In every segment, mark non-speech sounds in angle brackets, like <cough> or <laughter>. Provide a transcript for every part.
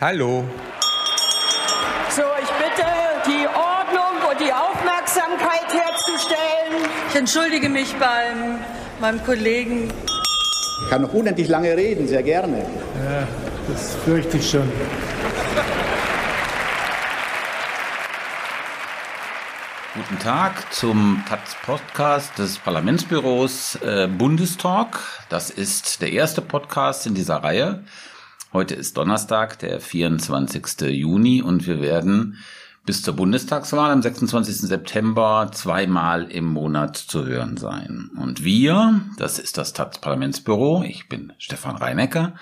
Hallo. So, ich bitte, die Ordnung und die Aufmerksamkeit herzustellen. Ich entschuldige mich beim meinem Kollegen. Ich kann noch unendlich lange reden, sehr gerne. Ja, das fürchte ich schon. Guten Tag zum Taz Podcast des Parlamentsbüros äh, Bundestalk. Das ist der erste Podcast in dieser Reihe. Heute ist Donnerstag, der 24. Juni und wir werden bis zur Bundestagswahl am 26. September zweimal im Monat zu hören sein. Und wir, das ist das Taz Parlamentsbüro, ich bin Stefan Reinecker,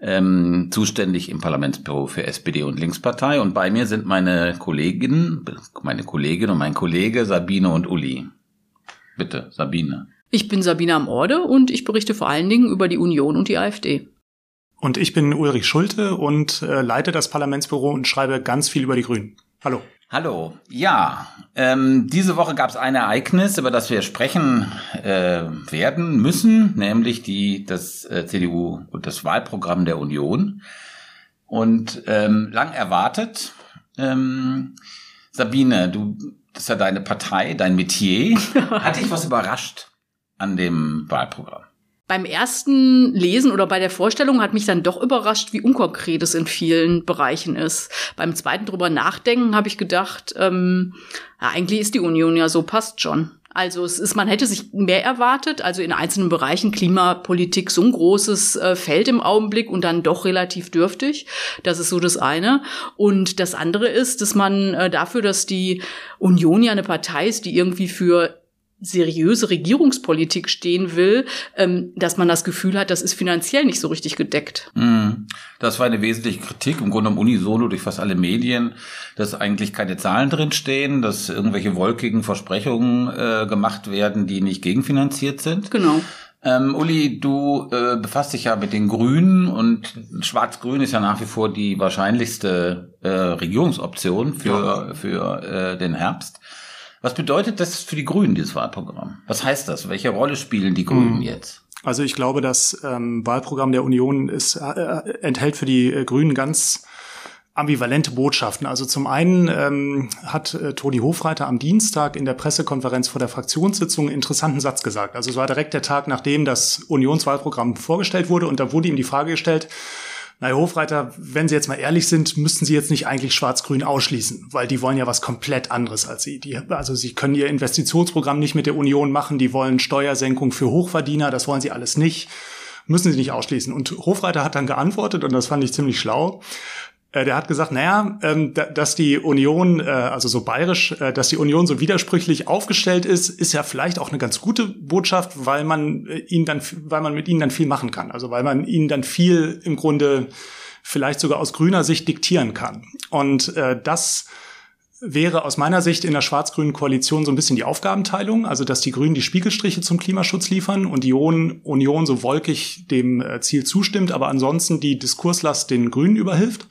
ähm, zuständig im Parlamentsbüro für SPD und Linkspartei. Und bei mir sind meine Kolleginnen, meine Kollegin und mein Kollege Sabine und Uli. Bitte, Sabine. Ich bin Sabine am Orde und ich berichte vor allen Dingen über die Union und die AfD. Und ich bin Ulrich Schulte und äh, leite das Parlamentsbüro und schreibe ganz viel über die Grünen. Hallo. Hallo. Ja, ähm, diese Woche gab es ein Ereignis, über das wir sprechen äh, werden müssen, nämlich die das äh, CDU und das Wahlprogramm der Union. Und ähm, lang erwartet. Ähm, Sabine, du, das ist ja deine Partei, dein Metier. <laughs> Hat dich was überrascht an dem Wahlprogramm? Beim ersten Lesen oder bei der Vorstellung hat mich dann doch überrascht, wie unkonkret es in vielen Bereichen ist. Beim zweiten drüber nachdenken habe ich gedacht, ähm, ja, eigentlich ist die Union ja so, passt schon. Also es ist, man hätte sich mehr erwartet, also in einzelnen Bereichen Klimapolitik so ein großes äh, Feld im Augenblick und dann doch relativ dürftig. Das ist so das eine. Und das andere ist, dass man äh, dafür, dass die Union ja eine Partei ist, die irgendwie für seriöse Regierungspolitik stehen will, ähm, dass man das Gefühl hat, das ist finanziell nicht so richtig gedeckt. Mhm. Das war eine wesentliche Kritik, im Grunde genommen unisono durch fast alle Medien, dass eigentlich keine Zahlen drinstehen, dass irgendwelche wolkigen Versprechungen äh, gemacht werden, die nicht gegenfinanziert sind. Genau. Ähm, Uli, du äh, befasst dich ja mit den Grünen und Schwarz-Grün ist ja nach wie vor die wahrscheinlichste äh, Regierungsoption für, ja. für äh, den Herbst. Was bedeutet das für die Grünen, dieses Wahlprogramm? Was heißt das? Welche Rolle spielen die Grünen mhm. jetzt? Also ich glaube, das ähm, Wahlprogramm der Union ist, äh, enthält für die äh, Grünen ganz ambivalente Botschaften. Also zum einen ähm, hat äh, Toni Hofreiter am Dienstag in der Pressekonferenz vor der Fraktionssitzung einen interessanten Satz gesagt. Also es war direkt der Tag, nachdem das Unionswahlprogramm vorgestellt wurde und da wurde ihm die Frage gestellt, na, Herr Hofreiter, wenn Sie jetzt mal ehrlich sind, müssten Sie jetzt nicht eigentlich Schwarz-Grün ausschließen, weil die wollen ja was komplett anderes als Sie. Die, also Sie können Ihr Investitionsprogramm nicht mit der Union machen, die wollen Steuersenkung für Hochverdiener, das wollen Sie alles nicht müssen sie nicht ausschließen. Und Hofreiter hat dann geantwortet, und das fand ich ziemlich schlau, der hat gesagt, naja, ähm, dass die Union, äh, also so bayerisch, äh, dass die Union so widersprüchlich aufgestellt ist, ist ja vielleicht auch eine ganz gute Botschaft, weil man ihn dann, weil man mit ihnen dann viel machen kann. Also weil man ihnen dann viel im Grunde vielleicht sogar aus grüner Sicht diktieren kann. Und das wäre aus meiner Sicht in der schwarz-grünen Koalition so ein bisschen die Aufgabenteilung, also dass die Grünen die Spiegelstriche zum Klimaschutz liefern und die Union so wolkig dem Ziel zustimmt, aber ansonsten die Diskurslast den Grünen überhilft.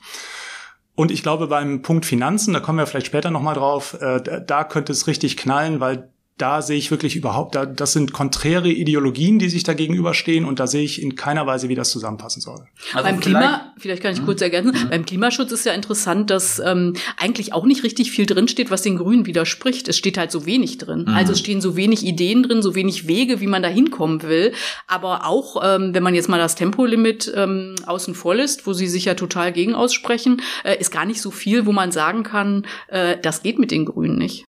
Und ich glaube, beim Punkt Finanzen, da kommen wir vielleicht später nochmal drauf, äh, da könnte es richtig knallen, weil da sehe ich wirklich überhaupt, da, das sind konträre Ideologien, die sich da gegenüberstehen und da sehe ich in keiner Weise, wie das zusammenpassen soll. Also beim Klima, vielleicht kann ich kurz ergänzen, mhm. beim Klimaschutz ist ja interessant, dass ähm, eigentlich auch nicht richtig viel drinsteht, was den Grünen widerspricht. Es steht halt so wenig drin. Mhm. Also es stehen so wenig Ideen drin, so wenig Wege, wie man da hinkommen will. Aber auch, ähm, wenn man jetzt mal das Tempolimit ähm, außen vor lässt, wo sie sich ja total gegen aussprechen, äh, ist gar nicht so viel, wo man sagen kann, äh, das geht mit den Grünen nicht.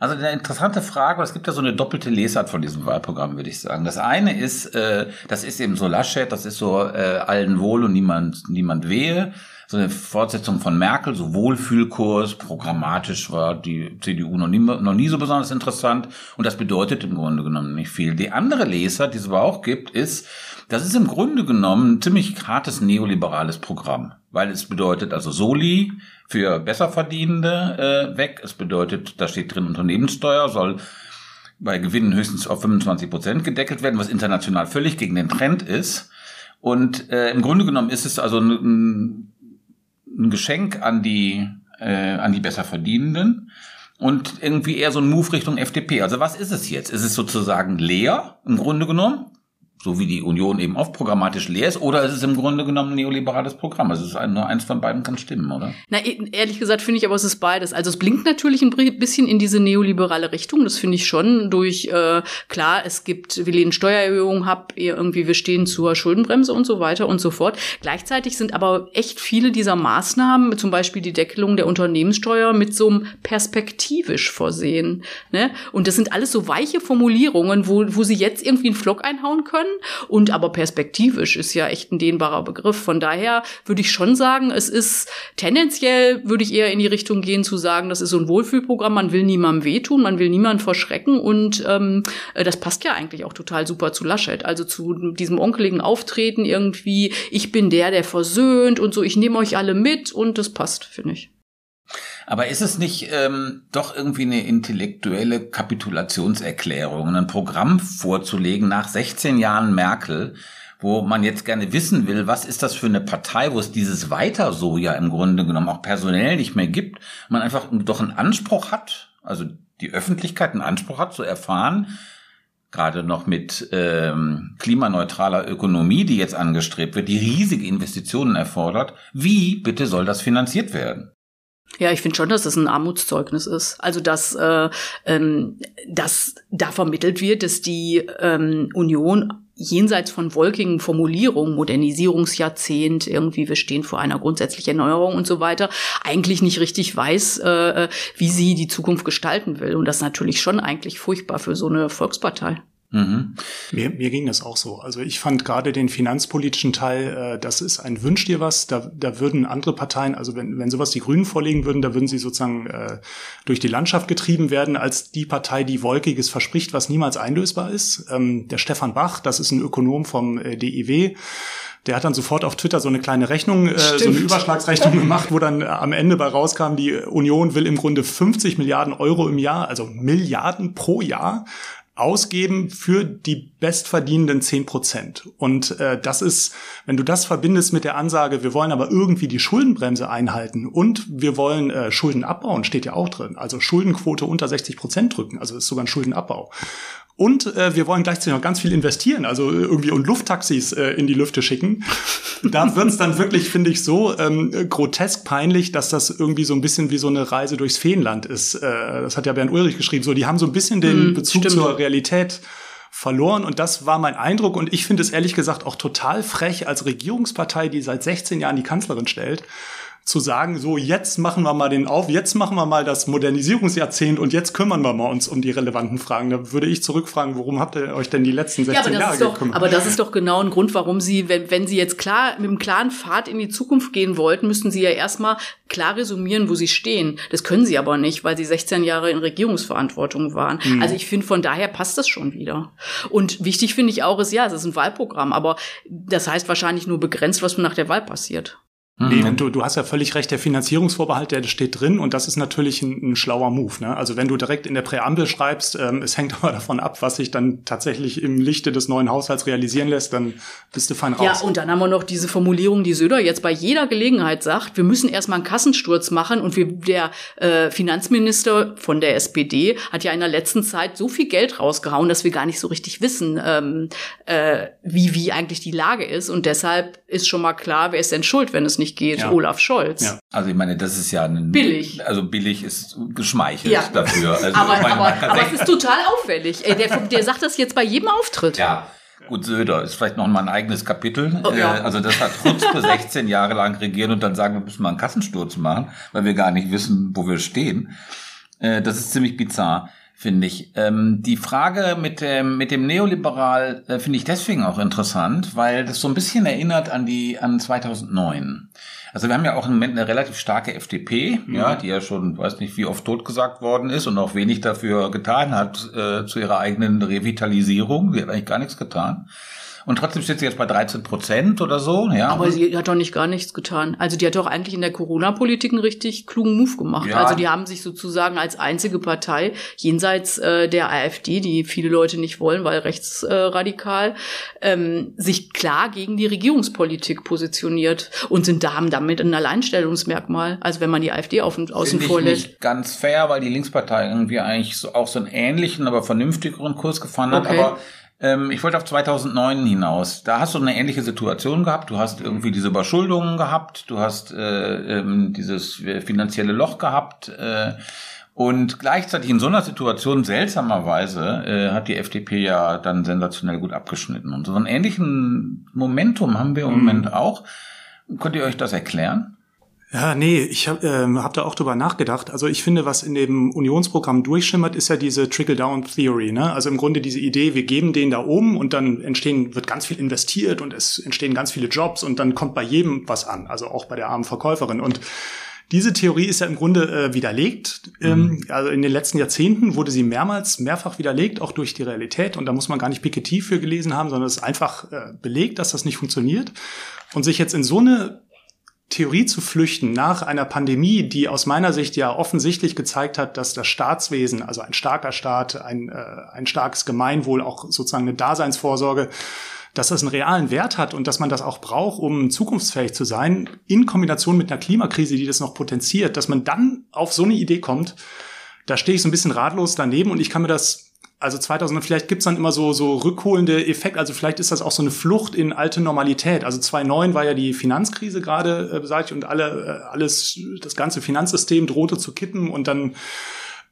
Also eine interessante Frage, es gibt ja so eine doppelte Lesart von diesem Wahlprogramm, würde ich sagen. Das eine ist, äh, das ist eben so Laschet, das ist so äh, allen wohl und niemand, niemand wehe. So eine Fortsetzung von Merkel, so Wohlfühlkurs, programmatisch war die CDU noch nie, noch nie so besonders interessant und das bedeutet im Grunde genommen nicht viel. Die andere Lesart, die es aber auch gibt, ist, das ist im Grunde genommen ein ziemlich hartes neoliberales Programm, weil es bedeutet also Soli für Besserverdienende äh, weg. Es bedeutet, da steht drin Unternehmenssteuer soll bei Gewinnen höchstens auf 25 Prozent gedeckelt werden, was international völlig gegen den Trend ist. Und äh, im Grunde genommen ist es also ein, ein Geschenk an die äh, an die Besserverdienenden und irgendwie eher so ein Move Richtung FDP. Also was ist es jetzt? Ist es sozusagen leer im Grunde genommen? So wie die Union eben oft programmatisch leer ist, oder ist es im Grunde genommen ein neoliberales Programm? Also es ist nur eins von beiden kann stimmen, oder? Na, e, ehrlich gesagt finde ich aber, es ist beides. Also es blinkt natürlich ein bisschen in diese neoliberale Richtung, das finde ich schon durch, äh, klar, es gibt, wir lehnen Steuererhöhungen ab, irgendwie wir stehen zur Schuldenbremse und so weiter und so fort. Gleichzeitig sind aber echt viele dieser Maßnahmen, zum Beispiel die Deckelung der Unternehmenssteuer, mit so einem perspektivisch versehen. Ne? Und das sind alles so weiche Formulierungen, wo, wo sie jetzt irgendwie einen Flock einhauen können und aber perspektivisch ist ja echt ein dehnbarer Begriff. Von daher würde ich schon sagen, es ist tendenziell würde ich eher in die Richtung gehen zu sagen, das ist so ein Wohlfühlprogramm, man will niemandem wehtun, man will niemanden verschrecken und ähm, äh, das passt ja eigentlich auch total super zu Laschet, also zu diesem onkeligen Auftreten irgendwie, ich bin der, der versöhnt und so, ich nehme euch alle mit und das passt, finde ich. Aber ist es nicht ähm, doch irgendwie eine intellektuelle Kapitulationserklärung, ein Programm vorzulegen nach 16 Jahren Merkel, wo man jetzt gerne wissen will, was ist das für eine Partei, wo es dieses Weiter so ja im Grunde genommen auch personell nicht mehr gibt, man einfach doch einen Anspruch hat, also die Öffentlichkeit einen Anspruch hat zu erfahren, gerade noch mit ähm, klimaneutraler Ökonomie, die jetzt angestrebt wird, die riesige Investitionen erfordert, wie bitte soll das finanziert werden? Ja, ich finde schon, dass das ein Armutszeugnis ist. Also dass, äh, ähm, dass da vermittelt wird, dass die ähm, Union jenseits von wolkigen Formulierungen, Modernisierungsjahrzehnt, irgendwie wir stehen vor einer grundsätzlichen Erneuerung und so weiter, eigentlich nicht richtig weiß, äh, wie sie die Zukunft gestalten will. Und das ist natürlich schon eigentlich furchtbar für so eine Volkspartei. Mhm. Mir, mir ging das auch so. Also ich fand gerade den finanzpolitischen Teil, äh, das ist ein Wünsch dir was. Da, da würden andere Parteien, also wenn, wenn sowas die Grünen vorlegen würden, da würden sie sozusagen äh, durch die Landschaft getrieben werden als die Partei, die Wolkiges verspricht, was niemals einlösbar ist. Ähm, der Stefan Bach, das ist ein Ökonom vom äh, DIW. Der hat dann sofort auf Twitter so eine kleine Rechnung, äh, so eine Überschlagsrechnung <laughs> gemacht, wo dann am Ende bei rauskam, die Union will im Grunde 50 Milliarden Euro im Jahr, also Milliarden pro Jahr ausgeben für die bestverdienenden zehn Prozent. Und äh, das ist, wenn du das verbindest mit der Ansage, wir wollen aber irgendwie die Schuldenbremse einhalten und wir wollen äh, Schulden abbauen, steht ja auch drin. Also Schuldenquote unter 60 Prozent drücken, also ist sogar ein Schuldenabbau. Und äh, wir wollen gleichzeitig noch ganz viel investieren, also irgendwie und Lufttaxis äh, in die Lüfte schicken. <laughs> Da wird es dann wirklich, finde ich, so ähm, grotesk peinlich, dass das irgendwie so ein bisschen wie so eine Reise durchs Feenland ist. Äh, das hat ja Bernd Ulrich geschrieben. So, die haben so ein bisschen den hm, Bezug stimmt. zur Realität verloren. Und das war mein Eindruck. Und ich finde es ehrlich gesagt auch total frech als Regierungspartei, die seit 16 Jahren die Kanzlerin stellt, zu sagen, so jetzt machen wir mal den auf, jetzt machen wir mal das Modernisierungsjahrzehnt und jetzt kümmern wir mal uns um die relevanten Fragen. Da würde ich zurückfragen, warum habt ihr euch denn die letzten 16 ja, Jahre doch, gekümmert? Aber das ist doch genau ein Grund, warum Sie, wenn, wenn Sie jetzt klar mit einem klaren Pfad in die Zukunft gehen wollten, müssten Sie ja erstmal klar resümieren, wo Sie stehen. Das können Sie aber nicht, weil Sie 16 Jahre in Regierungsverantwortung waren. Mhm. Also ich finde, von daher passt das schon wieder. Und wichtig finde ich auch ist, ja, es ist ein Wahlprogramm, aber das heißt wahrscheinlich nur begrenzt, was nach der Wahl passiert. Nee, mhm. du, du hast ja völlig recht, der Finanzierungsvorbehalt, der steht drin und das ist natürlich ein, ein schlauer Move. Ne? Also wenn du direkt in der Präambel schreibst, ähm, es hängt <laughs> aber davon ab, was sich dann tatsächlich im Lichte des neuen Haushalts realisieren lässt, dann bist du fein raus. Ja, und dann haben wir noch diese Formulierung, die Söder jetzt bei jeder Gelegenheit sagt, wir müssen erstmal einen Kassensturz machen und wir, der äh, Finanzminister von der SPD hat ja in der letzten Zeit so viel Geld rausgehauen, dass wir gar nicht so richtig wissen, ähm, äh, wie, wie eigentlich die Lage ist und deshalb ist schon mal klar, wer ist denn schuld, wenn es nicht geht, ja. Olaf Scholz. Ja. Also ich meine, das ist ja ein, billig. Also billig ist geschmeichelt ja. dafür. Also <laughs> aber, meine, aber, aber es ist total auffällig. Ey, der, der sagt das jetzt bei jedem Auftritt. Ja. Gut, Söder ist vielleicht noch mal ein eigenes Kapitel. Oh, ja. Äh, also das hat Chutzpe 16 Jahre lang regiert und dann sagen, wir müssen mal einen Kassensturz machen, weil wir gar nicht wissen, wo wir stehen. Äh, das ist ziemlich bizarr finde ich. Ähm, die Frage mit dem, mit dem Neoliberal äh, finde ich deswegen auch interessant, weil das so ein bisschen erinnert an die, an 2009. Also wir haben ja auch im Moment eine relativ starke FDP, mhm. ja, die ja schon, weiß nicht, wie oft totgesagt worden ist und auch wenig dafür getan hat äh, zu ihrer eigenen Revitalisierung. Sie hat eigentlich gar nichts getan. Und trotzdem steht sie jetzt bei 13 Prozent oder so. Ja. Aber sie hat doch nicht gar nichts getan. Also die hat doch eigentlich in der Corona-Politik einen richtig klugen Move gemacht. Ja. Also die haben sich sozusagen als einzige Partei jenseits äh, der AfD, die viele Leute nicht wollen, weil rechtsradikal, äh, ähm, sich klar gegen die Regierungspolitik positioniert und sind da haben damit ein Alleinstellungsmerkmal. Also wenn man die AfD auf, außen vor lässt. Nicht ganz fair, weil die Linkspartei irgendwie eigentlich so, auch so einen ähnlichen, aber vernünftigeren Kurs gefahren hat. Okay. Aber Ähm, ich wollte auf 2009 hinaus. Da hast du eine ähnliche Situation gehabt. Du hast irgendwie diese Überschuldungen gehabt. Du hast äh, ähm, dieses finanzielle Loch gehabt. Äh, und gleichzeitig in so einer Situation, seltsamerweise, äh, hat die FDP ja dann sensationell gut abgeschnitten. Und so einen ähnlichen Momentum haben wir im mhm. Moment auch. Könnt ihr euch das erklären? Ja, nee, ich habe ähm, hab da auch drüber nachgedacht. Also ich finde, was in dem Unionsprogramm durchschimmert, ist ja diese Trickle-Down-Theory. Ne? Also im Grunde diese Idee, wir geben den da oben und dann entstehen, wird ganz viel investiert und es entstehen ganz viele Jobs und dann kommt bei jedem was an, also auch bei der armen Verkäuferin. Und diese Theorie ist ja im Grunde äh, widerlegt. Ähm, mhm. Also in den letzten Jahrzehnten wurde sie mehrmals, mehrfach widerlegt, auch durch die Realität. Und da muss man gar nicht Piketty für gelesen haben, sondern es ist einfach äh, belegt, dass das nicht funktioniert. Und sich jetzt in so eine Theorie zu flüchten nach einer Pandemie, die aus meiner Sicht ja offensichtlich gezeigt hat, dass das Staatswesen, also ein starker Staat, ein, äh, ein starkes Gemeinwohl, auch sozusagen eine Daseinsvorsorge, dass das einen realen Wert hat und dass man das auch braucht, um zukunftsfähig zu sein, in Kombination mit einer Klimakrise, die das noch potenziert, dass man dann auf so eine Idee kommt, da stehe ich so ein bisschen ratlos daneben und ich kann mir das also 2000, vielleicht gibt's dann immer so, so rückholende Effekte, also vielleicht ist das auch so eine Flucht in alte Normalität. Also 2009 war ja die Finanzkrise gerade äh, beseitigt und alle, äh, alles, das ganze Finanzsystem drohte zu kippen und dann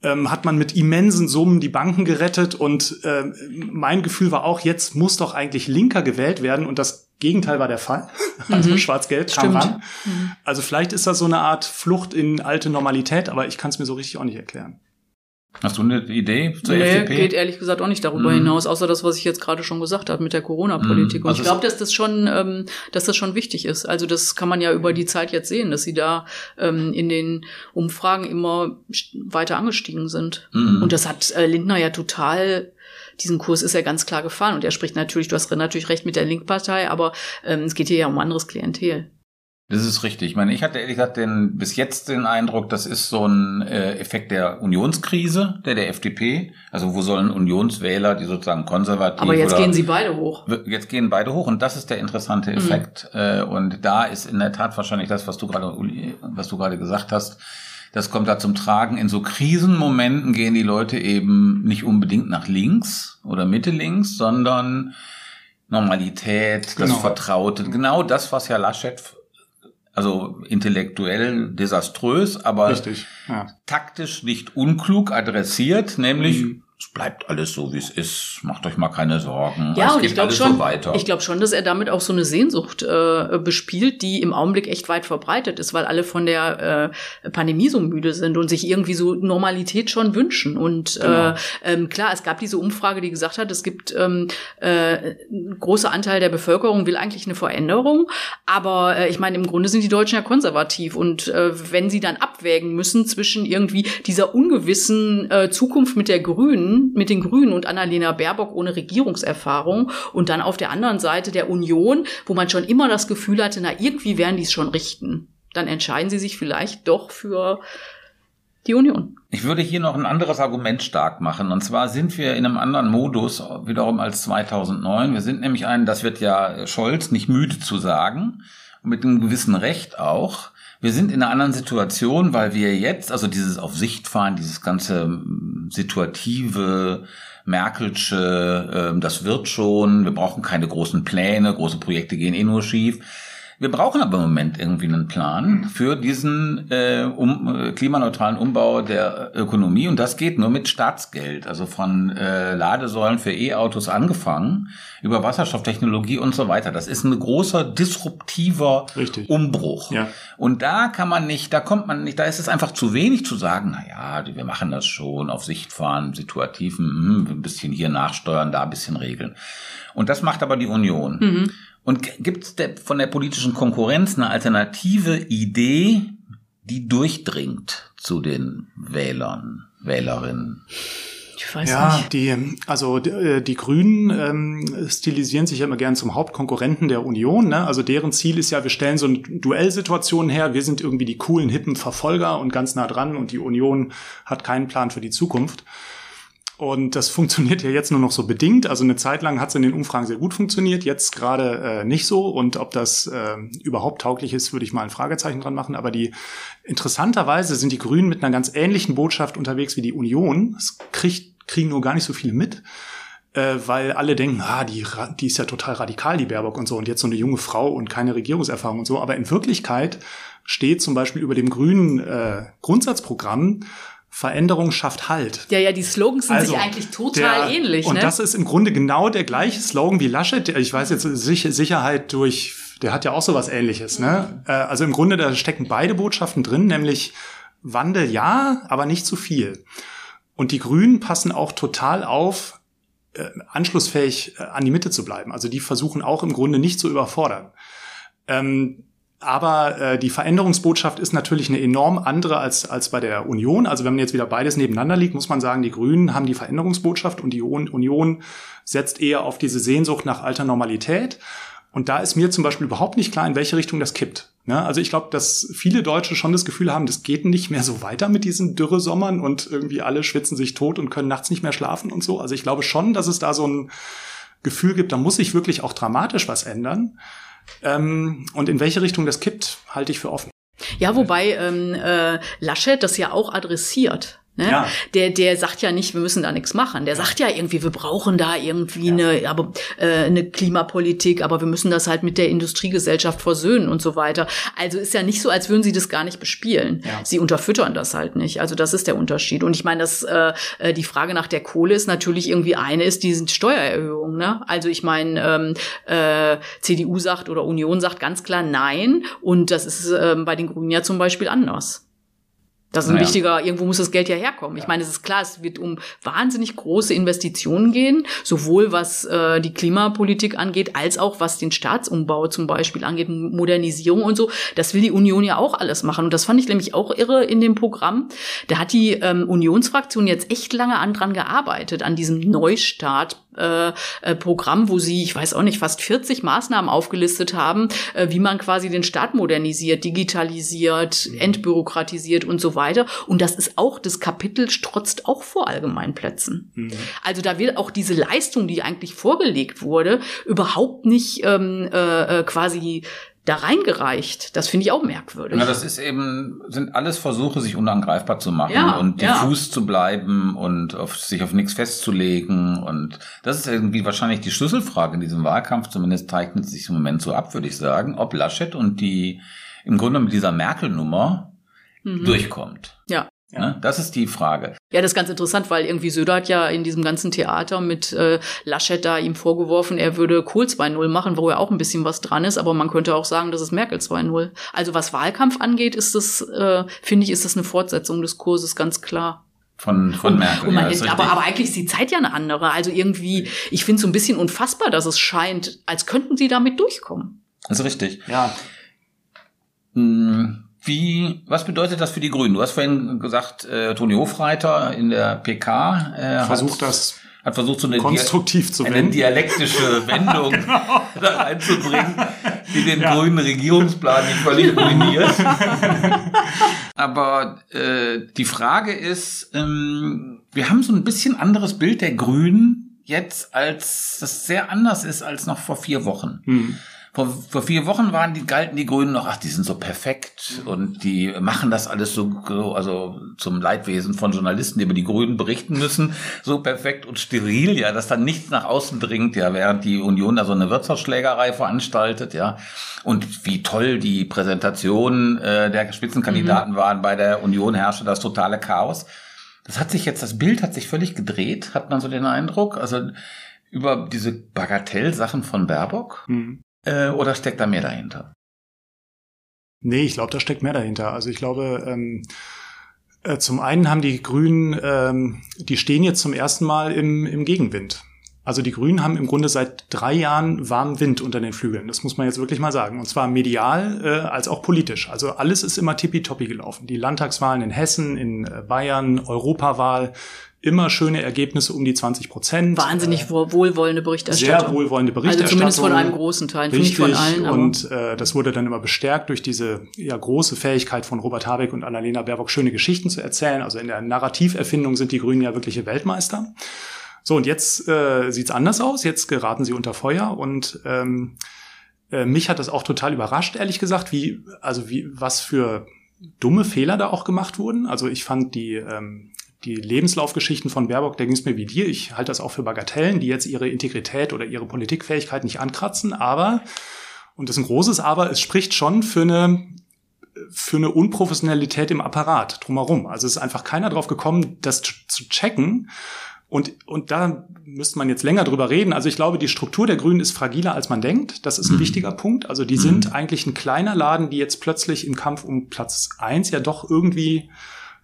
ähm, hat man mit immensen Summen die Banken gerettet und äh, mein Gefühl war auch, jetzt muss doch eigentlich linker gewählt werden und das Gegenteil war der Fall. <laughs> Also mhm. Schwarz-Gelb kam ran. Mhm. Also vielleicht ist das so eine Art Flucht in alte Normalität, aber ich kann es mir so richtig auch nicht erklären. Hast du eine Idee zur nee, FDP? geht ehrlich gesagt auch nicht darüber mm. hinaus, außer das, was ich jetzt gerade schon gesagt habe mit der Corona-Politik. Mm. Und also ich glaube, dass das schon, ähm, dass das schon wichtig ist. Also das kann man ja über die Zeit jetzt sehen, dass sie da ähm, in den Umfragen immer weiter angestiegen sind. Mm. Und das hat äh, Lindner ja total diesen Kurs ist er ganz klar gefahren und er spricht natürlich, du hast natürlich recht mit der Linkpartei, aber ähm, es geht hier ja um anderes Klientel. Das ist richtig. Ich meine, ich hatte ehrlich gesagt den, bis jetzt den Eindruck, das ist so ein äh, Effekt der Unionskrise, der der FDP. Also wo sollen Unionswähler, die sozusagen konservativ Aber jetzt gehen sie beide hoch. Jetzt gehen beide hoch und das ist der interessante mhm. Effekt. Mhm. und da ist in der Tat wahrscheinlich das, was du gerade, was du gerade gesagt hast. Das kommt da zum Tragen. In so Krisenmomenten gehen die Leute eben nicht unbedingt nach links oder Mitte links, sondern Normalität, genau. das Vertraute, genau das, was Herr Laschet also intellektuell desaströs, aber Richtig, ja. taktisch nicht unklug adressiert, nämlich mhm es bleibt alles so, wie es ist. Macht euch mal keine Sorgen. Ja, es und ich glaube schon, so ich glaube schon, dass er damit auch so eine Sehnsucht äh, bespielt, die im Augenblick echt weit verbreitet ist, weil alle von der äh, Pandemie so müde sind und sich irgendwie so Normalität schon wünschen. Und genau. äh, ähm, klar, es gab diese Umfrage, die gesagt hat, es gibt ähm, äh, ein großer Anteil der Bevölkerung will eigentlich eine Veränderung, aber äh, ich meine, im Grunde sind die Deutschen ja konservativ und äh, wenn sie dann abwägen müssen zwischen irgendwie dieser ungewissen äh, Zukunft mit der Grünen Grünen, mit den Grünen und Annalena Baerbock ohne Regierungserfahrung und dann auf der anderen Seite der Union, wo man schon immer das Gefühl hatte, na, irgendwie werden die es schon richten. Dann entscheiden sie sich vielleicht doch für die Union. Ich würde hier noch ein anderes Argument stark machen. Und zwar sind wir in einem anderen Modus wiederum als 2009. Wir sind nämlich ein, das wird ja Scholz nicht müde zu sagen, mit einem gewissen Recht auch. Wir sind in einer anderen Situation, weil wir jetzt, also dieses auf Sicht fahren, dieses ganze ähm, situative, Merkelsche, äh, das wird schon, wir brauchen keine großen Pläne, große Projekte gehen eh nur schief. Wir brauchen aber im Moment irgendwie einen Plan für diesen äh, um, äh, klimaneutralen Umbau der Ökonomie und das geht nur mit Staatsgeld, also von äh, Ladesäulen für E-Autos angefangen über Wasserstofftechnologie und so weiter. Das ist ein großer disruptiver Richtig. Umbruch. Ja. Und da kann man nicht, da kommt man nicht, da ist es einfach zu wenig zu sagen, na ja, wir machen das schon auf Sicht fahren, situativen, hm, ein bisschen hier nachsteuern, da ein bisschen regeln. Und das macht aber die Union. Mhm. Und gibt es von der politischen Konkurrenz eine alternative Idee, die durchdringt zu den Wählern, Wählerinnen? Ich weiß ja, nicht. die, also die, äh, die Grünen ähm, stilisieren sich ja immer gern zum Hauptkonkurrenten der Union. Ne? Also deren Ziel ist ja, wir stellen so eine Duellsituation her, wir sind irgendwie die coolen, hippen Verfolger und ganz nah dran und die Union hat keinen Plan für die Zukunft. Und das funktioniert ja jetzt nur noch so bedingt. Also eine Zeit lang hat es in den Umfragen sehr gut funktioniert, jetzt gerade äh, nicht so. Und ob das äh, überhaupt tauglich ist, würde ich mal ein Fragezeichen dran machen. Aber die interessanterweise sind die Grünen mit einer ganz ähnlichen Botschaft unterwegs wie die Union. Das kriegt, kriegen nur gar nicht so viele mit. äh, weil alle denken, ah, die, die ist ja total radikal, die Baerbock und so, und jetzt so eine junge Frau und keine Regierungserfahrung und so. Aber in Wirklichkeit steht zum Beispiel über dem grünen äh, Grundsatzprogramm, Veränderung schafft Halt. Ja, ja, die Slogans sind also, sich eigentlich total der, ähnlich. Und ne? das ist im Grunde genau der gleiche Slogan wie Laschet. Ich weiß jetzt Sicherheit durch, der hat ja auch sowas ähnliches. Ne? Äh, also im Grunde, da stecken beide Botschaften drin, nämlich Wandel ja, aber nicht zu viel. Und die Grünen passen auch total auf, äh, anschlussfähig äh, an die Mitte zu bleiben. Also die versuchen auch im Grunde nicht zu überfordern. Ähm, aber äh, die Veränderungsbotschaft ist natürlich eine enorm andere als, als bei der Union. Also wenn man jetzt wieder beides nebeneinander liegt, muss man sagen, die Grünen haben die Veränderungsbotschaft und die Union setzt eher auf diese Sehnsucht nach alter Normalität. Und da ist mir zum Beispiel überhaupt nicht klar, in welche Richtung das kippt. Ne? Also ich glaube, dass viele Deutsche schon das Gefühl haben, das geht nicht mehr so weiter mit diesen Dürresommern und irgendwie alle schwitzen sich tot und können nachts nicht mehr schlafen und so. Also ich glaube schon, dass es da so ein Gefühl gibt, da muss sich wirklich auch dramatisch was ändern. Ähm, und in welche Richtung das kippt, halte ich für offen. Ja, wobei ähm, äh, Laschet das ja auch adressiert. Ne? Ja. Der, der sagt ja nicht, wir müssen da nichts machen. Der sagt ja irgendwie, wir brauchen da irgendwie ja. eine, aber, äh, eine Klimapolitik, aber wir müssen das halt mit der Industriegesellschaft versöhnen und so weiter. Also ist ja nicht so, als würden sie das gar nicht bespielen. Ja. Sie unterfüttern das halt nicht. Also das ist der Unterschied. Und ich meine, dass äh, äh die Frage nach der Kohle ist natürlich irgendwie eine, ist die Steuererhöhung. Ne? Also ich meine, ähm, äh, CDU sagt oder Union sagt ganz klar nein. Und das ist äh, bei den Grünen ja zum Beispiel anders. Das ist ein naja. wichtiger, irgendwo muss das Geld ja herkommen. Ich meine, es ist klar, es wird um wahnsinnig große Investitionen gehen, sowohl was äh, die Klimapolitik angeht, als auch was den Staatsumbau zum Beispiel angeht, Modernisierung und so. Das will die Union ja auch alles machen. Und das fand ich nämlich auch irre in dem Programm. Da hat die ähm, Unionsfraktion jetzt echt lange an dran gearbeitet, an diesem Neustart äh, äh, Programm, wo sie, ich weiß auch nicht, fast 40 Maßnahmen aufgelistet haben, äh, wie man quasi den Staat modernisiert, digitalisiert, mhm. entbürokratisiert und so weiter. Und das ist auch, das Kapitel strotzt auch vor Allgemeinplätzen. Mhm. Also da wird auch diese Leistung, die eigentlich vorgelegt wurde, überhaupt nicht ähm, äh, äh quasi da reingereicht. Das finde ich auch merkwürdig. Ja, das ist eben, sind alles Versuche, sich unangreifbar zu machen ja, und diffus ja. zu bleiben und auf, sich auf nichts festzulegen. Und das ist irgendwie wahrscheinlich die Schlüsselfrage in diesem Wahlkampf. Zumindest zeichnet es sich im Moment so ab, würde ich sagen, ob Laschet und die im Grunde mit dieser Merkel-Nummer mhm. durchkommt. Ja. Ja. Ne? Das ist die Frage. Ja, das ist ganz interessant, weil irgendwie Söder hat ja in diesem ganzen Theater mit äh, Laschet da ihm vorgeworfen, er würde Kohl 2.0 machen, wo ja auch ein bisschen was dran ist, aber man könnte auch sagen, das ist Merkel 2.0. Also was Wahlkampf angeht, ist das, äh, finde ich, ist das eine Fortsetzung des Kurses, ganz klar. Von, von Merkel. Und man, ja, aber, aber eigentlich ist die Zeit ja eine andere. Also irgendwie, ich finde es so ein bisschen unfassbar, dass es scheint, als könnten sie damit durchkommen. Das ist richtig. Ja. Hm wie, was bedeutet das für die Grünen? Du hast vorhin gesagt, äh, Toni Hofreiter in der PK äh, versucht hat, das hat versucht, so eine, konstruktiv zu eine dialektische <laughs> Wendung genau. <laughs> da reinzubringen, die den ja. grünen Regierungsplan nicht völlig <laughs> ruiniert. Aber äh, die Frage ist, ähm, wir haben so ein bisschen anderes Bild der Grünen jetzt, als das sehr anders ist als noch vor vier Wochen. Hm. Vor, vor vier Wochen waren die, galten die Grünen noch, ach, die sind so perfekt und die machen das alles so, also zum Leidwesen von Journalisten, die über die Grünen berichten müssen, so perfekt und steril, ja, dass dann nichts nach außen dringt, ja, während die Union da so eine Wirtschaftsschlägerei veranstaltet, ja. Und wie toll die Präsentation äh, der Spitzenkandidaten mhm. waren bei der Union herrschte das totale Chaos. Das hat sich jetzt, das Bild hat sich völlig gedreht, hat man so den Eindruck. Also über diese Bagatellsachen von Baerbock. Mhm. Äh, oder steckt da mehr dahinter? Nee, ich glaube, da steckt mehr dahinter. Also ich glaube, ähm, äh, zum einen haben die Grünen, ähm, die stehen jetzt zum ersten Mal im, im Gegenwind. Also die Grünen haben im Grunde seit drei Jahren warmen Wind unter den Flügeln. Das muss man jetzt wirklich mal sagen. Und zwar medial äh, als auch politisch. Also alles ist immer tippitoppi gelaufen. Die Landtagswahlen in Hessen, in äh, Bayern, Europawahl, immer schöne Ergebnisse um die 20 Prozent. Wahnsinnig äh, wohlwollende Berichterstattung. Sehr wohlwollende Berichterstattung. Also zumindest von einem großen Teil, nicht von allen. Und äh, das wurde dann immer bestärkt durch diese ja, große Fähigkeit von Robert Habeck und Annalena Baerbock, schöne Geschichten zu erzählen. Also in der Narrativerfindung sind die Grünen ja wirkliche Weltmeister. So, und jetzt äh, sieht's anders aus. Jetzt geraten sie unter Feuer und ähm, äh, mich hat das auch total überrascht, ehrlich gesagt, wie, also wie, was für dumme Fehler da auch gemacht wurden. Also ich fand die ähm, die Lebenslaufgeschichten von Baerbock, da ging es mir wie dir. Ich halte das auch für Bagatellen, die jetzt ihre Integrität oder ihre Politikfähigkeit nicht ankratzen. Aber, und das ist ein großes Aber, es spricht schon für eine für eine Unprofessionalität im Apparat drumherum. Also es ist einfach keiner drauf gekommen, das zu checken. Und, und da müsste man jetzt länger drüber reden. Also ich glaube, die Struktur der Grünen ist fragiler, als man denkt. Das ist ein mhm. wichtiger Punkt. Also die mhm. sind eigentlich ein kleiner Laden, die jetzt plötzlich im Kampf um Platz eins ja doch irgendwie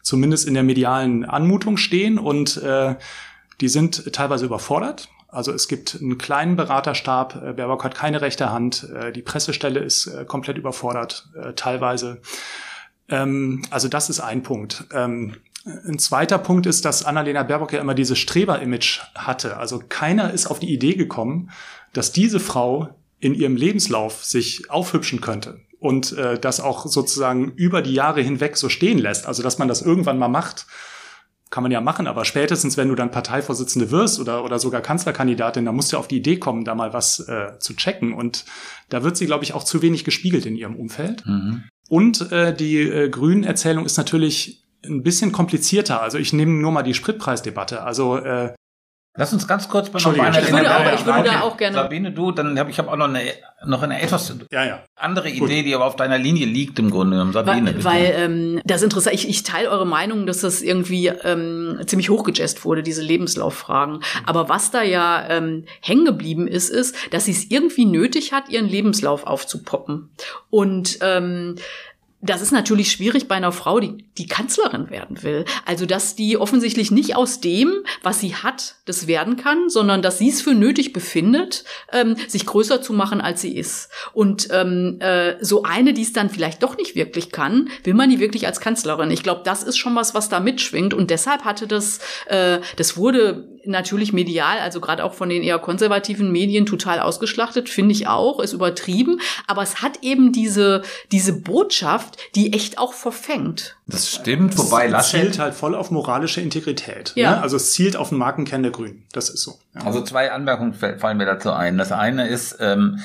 zumindest in der medialen Anmutung stehen und äh, die sind teilweise überfordert. Also es gibt einen kleinen Beraterstab, äh, Baerbock hat keine rechte Hand, äh, die Pressestelle ist äh, komplett überfordert, teilweise. Ähm, also das ist ein Punkt. Ähm, ein zweiter Punkt ist, dass Annalena Baerbock ja immer dieses Streber-Image hatte. Also keiner ist auf die Idee gekommen, dass diese Frau in ihrem Lebenslauf sich aufhübschen könnte und äh, das auch sozusagen über die Jahre hinweg so stehen lässt. Also dass man das irgendwann mal macht, kann man ja machen, aber spätestens, wenn du dann Parteivorsitzende wirst oder, oder sogar Kanzlerkandidatin, dann musst du auf die Idee kommen, da mal was äh, zu checken. Und da wird sie, glaube ich, auch zu wenig gespiegelt in ihrem Umfeld. Mhm. Und äh, die äh, Grünen-Erzählung ist natürlich ein bisschen komplizierter. Also ich nehme nur mal die Spritpreisdebatte. Also äh, Lass uns ganz kurz bei noch einer ich würde, auch, ich würde da auch gerne. Sabine, du, dann habe ich hab auch noch eine, noch eine etwas ja, ja. andere Gut. Idee, die aber auf deiner Linie liegt im Grunde. Sabine, weil, weil ähm, das ist interessant. Ich, ich teile eure Meinung, dass das irgendwie ähm, ziemlich hochgejazzt wurde, diese Lebenslauffragen. Aber was da ja ähm, hängen geblieben ist, ist, dass sie es irgendwie nötig hat, ihren Lebenslauf aufzupoppen. Und ähm, das ist natürlich schwierig bei einer Frau, die die Kanzlerin werden will. Also, dass die offensichtlich nicht aus dem, was sie hat, das werden kann, sondern dass sie es für nötig befindet, ähm, sich größer zu machen, als sie ist. Und ähm, äh, so eine, die es dann vielleicht doch nicht wirklich kann, will man die wirklich als Kanzlerin. Ich glaube, das ist schon was, was da mitschwingt. Und deshalb hatte das, äh, das wurde natürlich medial, also gerade auch von den eher konservativen Medien total ausgeschlachtet, finde ich auch, ist übertrieben. Aber es hat eben diese, diese Botschaft, die echt auch verfängt. Das stimmt, wobei Laschet... zielt halt voll auf moralische Integrität. Ja. Ne? Also es zielt auf den Markenkern der Grünen. Das ist so. Ja. Also zwei Anmerkungen fallen mir dazu ein. Das eine ist, ähm,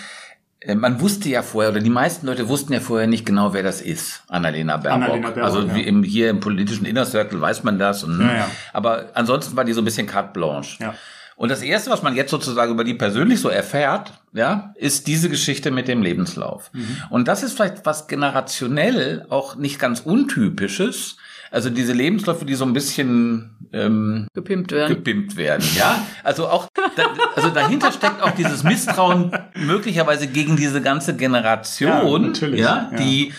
äh, man wusste ja vorher, oder die meisten Leute wussten ja vorher nicht genau, wer das ist, Annalena Baerbock. Annalena Baerbock also ja. im, hier im politischen Inner Circle weiß man das. Und, ja, ja. Aber ansonsten war die so ein bisschen carte blanche. Ja. Und das Erste, was man jetzt sozusagen über die persönlich so erfährt, ja, ist diese Geschichte mit dem Lebenslauf. Mhm. Und das ist vielleicht was generationell auch nicht ganz untypisches. Also diese Lebensläufe, die so ein bisschen ähm, gepimpt werden. Gepimpt werden, ja. Also auch, da, also dahinter steckt auch dieses Misstrauen möglicherweise gegen diese ganze Generation, ja, ja, die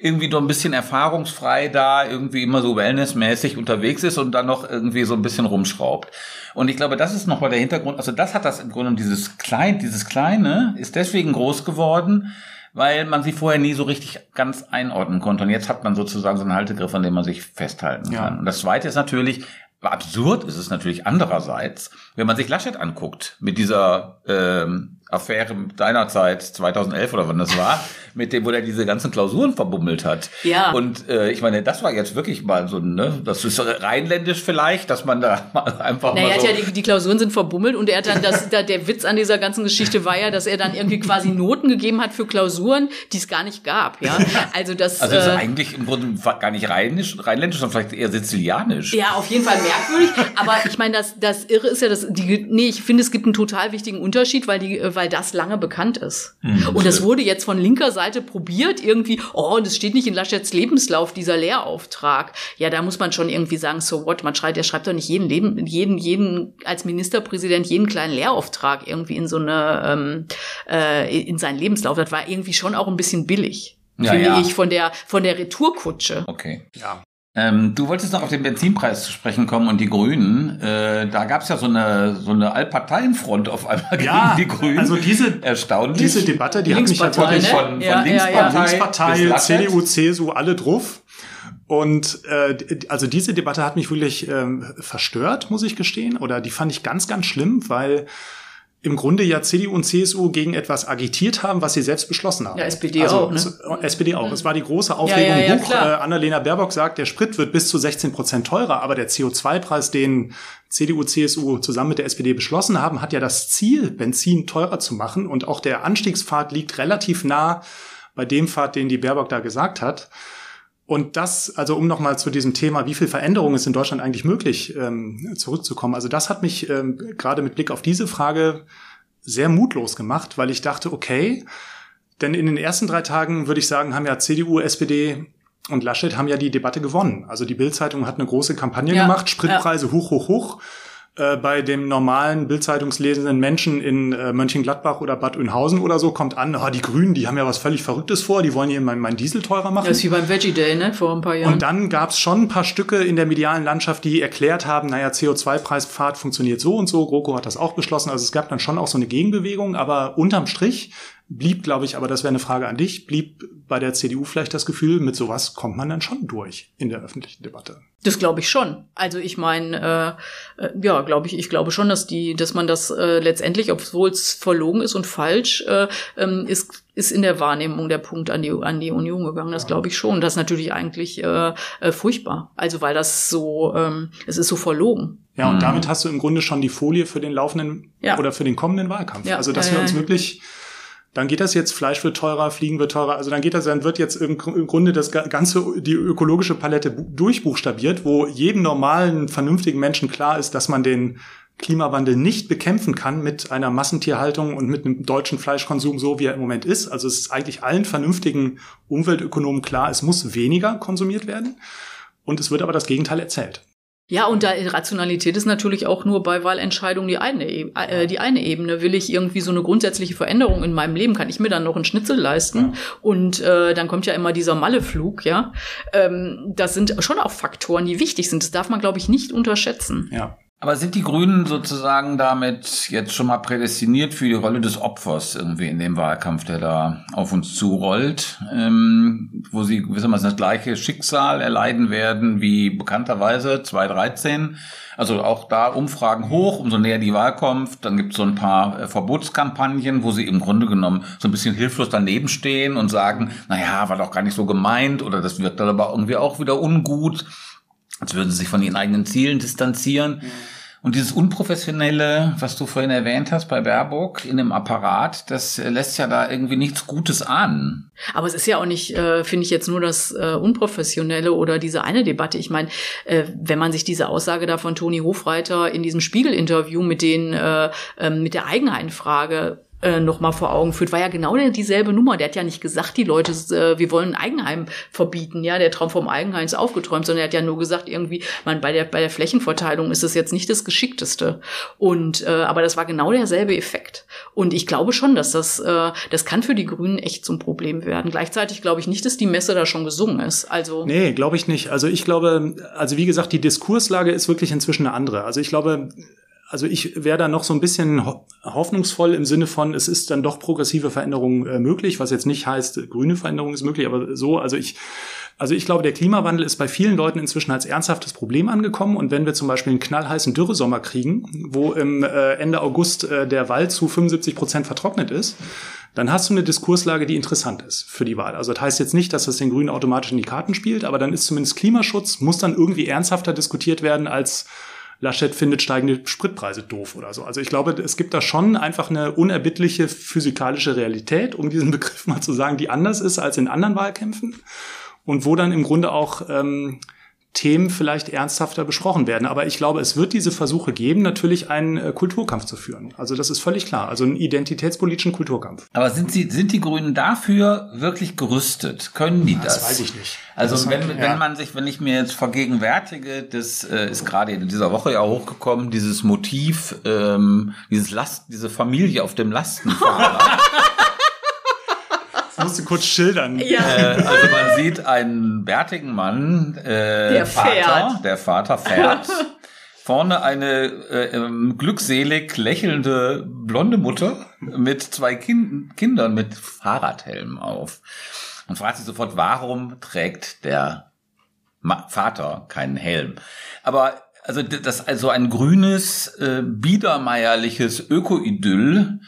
irgendwie doch ein bisschen erfahrungsfrei da, irgendwie immer so wellnessmäßig unterwegs ist und dann noch irgendwie so ein bisschen rumschraubt. Und ich glaube, das ist nochmal der Hintergrund. Also das hat das im Grunde dieses klein, dieses kleine ist deswegen groß geworden, weil man sie vorher nie so richtig ganz einordnen konnte. Und jetzt hat man sozusagen so einen Haltegriff, an dem man sich festhalten kann. Ja. Und das zweite ist natürlich, absurd ist es natürlich andererseits, wenn man sich Laschet anguckt mit dieser ähm, Affäre seinerzeit 2011 oder wann das war, <laughs> mit dem, wo er diese ganzen Klausuren verbummelt hat. Ja. Und äh, ich meine, das war jetzt wirklich mal so, ne, das ist rheinländisch vielleicht, dass man da <laughs> mal einfach naja, mal so... Ja, die, die Klausuren sind verbummelt und er hat dann, das, da, der Witz an dieser ganzen Geschichte war ja, dass er dann irgendwie quasi Noten gegeben hat für Klausuren, die es gar nicht gab, ja. <laughs> Also das... Also ist äh, eigentlich im Grunde gar nicht rheinisch, rheinländisch, sondern vielleicht eher sizilianisch. Ja, auf jeden Fall merkwürdig, aber ich meine, das, das Irre ist ja, dass die, nee, ich finde, es gibt einen total wichtigen Unterschied, weil die, weil das lange bekannt ist. Mhm, und das wurde jetzt von linker Seite probiert, irgendwie, oh, und es steht nicht in Laschets Lebenslauf, dieser Lehrauftrag. Ja, da muss man schon irgendwie sagen, so what, man schreibt, der schreibt doch nicht jeden Leben, jeden, jeden, als Ministerpräsident jeden kleinen Lehrauftrag irgendwie in so eine, ähm, äh, in seinen Lebenslauf. Das war irgendwie schon auch ein bisschen billig. Ja, finde ja. ich, von der, von der Retourkutsche. Okay. Ja. Ähm, du wolltest noch auf den Benzinpreis zu sprechen kommen und die Grünen. Äh, da gab es ja so eine so eine Allparteienfront auf einmal gegen ja, die Grünen. Also diese erstaunlich. Diese Debatte, die hat mich wirklich ne? von, von ja, Linkspartei, ja, Linkspartei CDU, CSU alle drauf. Und äh, also diese Debatte hat mich wirklich ähm, verstört, muss ich gestehen, oder die fand ich ganz, ganz schlimm, weil im Grunde ja CDU und CSU gegen etwas agitiert haben, was sie selbst beschlossen haben. Ja, SPD also, auch. Ne? SPD auch. Es war die große Aufregung ja, ja, ja, hoch. Äh, Annalena Baerbock sagt, der Sprit wird bis zu 16 Prozent teurer, aber der CO2-Preis, den CDU, CSU zusammen mit der SPD beschlossen haben, hat ja das Ziel, Benzin teurer zu machen. Und auch der Anstiegspfad liegt relativ nah bei dem Pfad, den die Baerbock da gesagt hat. Und das, also um nochmal zu diesem Thema, wie viel Veränderung ist in Deutschland eigentlich möglich, ähm, zurückzukommen. Also das hat mich ähm, gerade mit Blick auf diese Frage sehr mutlos gemacht, weil ich dachte, okay, denn in den ersten drei Tagen würde ich sagen, haben ja CDU, SPD und Laschet haben ja die Debatte gewonnen. Also die Bildzeitung hat eine große Kampagne ja, gemacht, Spritpreise ja. hoch, hoch, hoch. Äh, bei dem normalen Bildzeitungslesenden Menschen in äh, Mönchengladbach oder Bad Oeynhausen oder so kommt an, ah, die Grünen, die haben ja was völlig Verrücktes vor, die wollen hier mein, mein Diesel teurer machen. Das ist wie beim Veggie Day, ne, vor ein paar Jahren. Und dann gab es schon ein paar Stücke in der medialen Landschaft, die erklärt haben, naja, CO2-Preispfad funktioniert so und so, GroKo hat das auch beschlossen, also es gab dann schon auch so eine Gegenbewegung, aber unterm Strich blieb, glaube ich, aber das wäre eine Frage an dich, blieb bei der CDU vielleicht das Gefühl, mit sowas kommt man dann schon durch in der öffentlichen Debatte. Das glaube ich schon. Also ich meine, äh, äh, ja, glaube ich, ich glaube schon, dass die, dass man das äh, letztendlich, obwohl es verlogen ist und falsch, äh, ähm, ist ist in der Wahrnehmung der Punkt an die an die Union gegangen. Das glaube ich schon. Das ist natürlich eigentlich äh, äh, furchtbar. Also weil das so, ähm, es ist so verlogen. Ja, und mhm. damit hast du im Grunde schon die Folie für den laufenden ja. oder für den kommenden Wahlkampf. Ja. Also dass wir uns wirklich dann geht das jetzt, Fleisch wird teurer, Fliegen wird teurer, also dann geht das, dann wird jetzt im, Grunde das ganze, die ökologische Palette durchbuchstabiert, wo jedem normalen, vernünftigen Menschen klar ist, dass man den Klimawandel nicht bekämpfen kann mit einer Massentierhaltung und mit einem deutschen Fleischkonsum so, wie er im Moment ist. Also es ist eigentlich allen vernünftigen Umweltökonomen klar, es muss weniger konsumiert werden. Und es wird aber das Gegenteil erzählt. Ja, und da Rationalität ist natürlich auch nur bei Wahlentscheidungen die eine, äh, die eine Ebene. Will ich irgendwie so eine grundsätzliche Veränderung in meinem Leben, kann ich mir dann noch einen Schnitzel leisten? Ja. Und äh, dann kommt ja immer dieser Malleflug, ja. Ähm, das sind schon auch Faktoren, die wichtig sind. Das darf man, glaube ich, nicht unterschätzen. Ja. Aber sind die Grünen sozusagen damit jetzt schon mal prädestiniert für die Rolle des Opfers irgendwie in dem Wahlkampf, der da auf uns zurollt, ähm, wo sie gewissermaßen das gleiche Schicksal erleiden werden wie bekannterweise 2013? Also auch da Umfragen hoch, umso näher die Wahl kommt. Dann gibt es so ein paar äh, Verbotskampagnen, wo sie im Grunde genommen so ein bisschen hilflos daneben stehen und sagen, naja, war doch gar nicht so gemeint oder das wirkt dann aber irgendwie auch wieder ungut als würden sie sich von ihren eigenen Zielen distanzieren. Und dieses Unprofessionelle, was du vorhin erwähnt hast bei Baerbock in dem Apparat, das lässt ja da irgendwie nichts Gutes ahnen. Aber es ist ja auch nicht, äh, finde ich jetzt nur das äh, Unprofessionelle oder diese eine Debatte. Ich meine, äh, wenn man sich diese Aussage da von Toni Hofreiter in diesem Spiegel-Interview mit den äh, äh, mit der Eigenheimfrage äh, noch mal vor Augen führt, war ja genau dieselbe Nummer. Der hat ja nicht gesagt, die Leute, äh, wir wollen ein Eigenheim verbieten. Ja, der Traum vom Eigenheim ist aufgeträumt, sondern er hat ja nur gesagt, irgendwie, man bei der bei der Flächenverteilung ist es jetzt nicht das geschickteste. Und äh, aber das war genau derselbe Effekt. Und ich glaube schon, dass das äh, das kann für die Grünen echt zum Problem werden. Gleichzeitig glaube ich nicht, dass die Messe da schon gesungen ist. Also nee, glaube ich nicht. Also ich glaube, also wie gesagt, die Diskurslage ist wirklich inzwischen eine andere. Also ich glaube, also ich wäre da noch so ein bisschen hoffnungsvoll im Sinne von, es ist dann doch progressive Veränderung äh, möglich, was jetzt nicht heißt, grüne Veränderung ist möglich, aber so, also ich, also ich glaube, der Klimawandel ist bei vielen Leuten inzwischen als ernsthaftes Problem angekommen. Und wenn wir zum Beispiel einen knallheißen Dürresommer kriegen, wo im äh, Ende August äh, der Wald zu 75 Prozent vertrocknet ist, dann hast du eine Diskurslage, die interessant ist für die Wahl. Also das heißt jetzt nicht, dass das den Grünen automatisch in die Karten spielt, aber dann ist zumindest Klimaschutz, muss dann irgendwie ernsthafter diskutiert werden als Laschet findet steigende Spritpreise doof oder so. Also ich glaube, es gibt da schon einfach eine unerbittliche physikalische Realität, um diesen <laughs> Begriff mal zu sagen, die anders ist als in anderen Wahlkämpfen und wo dann im Grunde auch ähm, Themen vielleicht ernsthafter besprochen werden. Aber ich glaube, es wird diese Versuche geben, natürlich einen äh, Kulturkampf zu führen. Also das ist völlig klar. Also einen identitätspolitischen Kulturkampf. Aber sind sie, sind die Grünen dafür wirklich gerüstet? Können die das? Das weiß ich nicht. Also das wenn, hat, wenn man sich, wenn ich mir jetzt vergegenwärtige, das äh, ist gerade in dieser Woche ja hochgekommen, dieses Motiv, ähm, dieses Last, diese Familie auf dem Lastenfahrrad. <laughs> musst du kurz schildern. Ja. Äh, also man sieht einen bärtigen Mann, äh, der Vater, fährt. der Vater fährt. Vorne eine äh, ähm, glückselig lächelnde blonde Mutter mit zwei kind Kindern mit Fahrradhelm auf. Und fragt sich sofort, warum trägt der Ma Vater keinen Helm? Aber also das also ein grünes, äh, biedermeierliches Öko-Idyll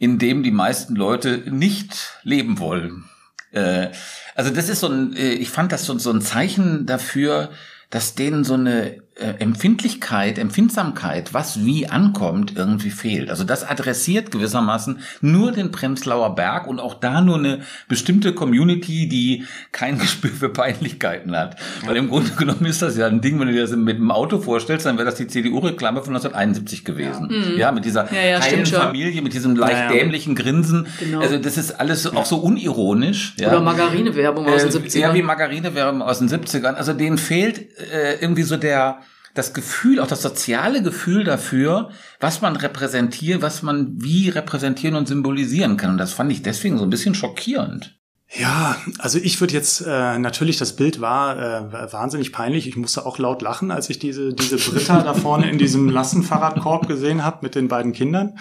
in dem die meisten Leute nicht leben wollen. Äh, also das ist so ein, äh, ich fand das so, so ein Zeichen dafür, dass denen so eine Empfindlichkeit, Empfindsamkeit, was wie ankommt, irgendwie fehlt. Also das adressiert gewissermaßen nur den Premslauer Berg und auch da nur eine bestimmte Community, die kein <laughs> Gespür für Peinlichkeiten hat. Weil im Grunde genommen ist das ja ein Ding, wenn du dir das mit dem Auto vorstellst, dann wäre das die CDU-Reklame von 1971 gewesen. Ja, ja mit dieser Ja, ja, heilen stimmt schon. Familie, mit diesem leicht Ja, ja. dämlichen Grinsen. Genau. Also das ist alles auch so unironisch. Ja. Oder Margarine-Werbung aus den Äh, 70ern. Ja, wie Margarine-Werbung aus den 70ern. Also denen fehlt äh, irgendwie so der das Gefühl, auch das soziale Gefühl dafür, was man repräsentiert, was man wie repräsentieren und symbolisieren kann. Und das fand ich deswegen so ein bisschen schockierend. Ja, also ich würde jetzt äh, natürlich das Bild war äh, wahnsinnig peinlich. Ich musste auch laut lachen, als ich diese diese Britta da vorne in diesem Lastenfahrradkorb gesehen habe mit den beiden Kindern.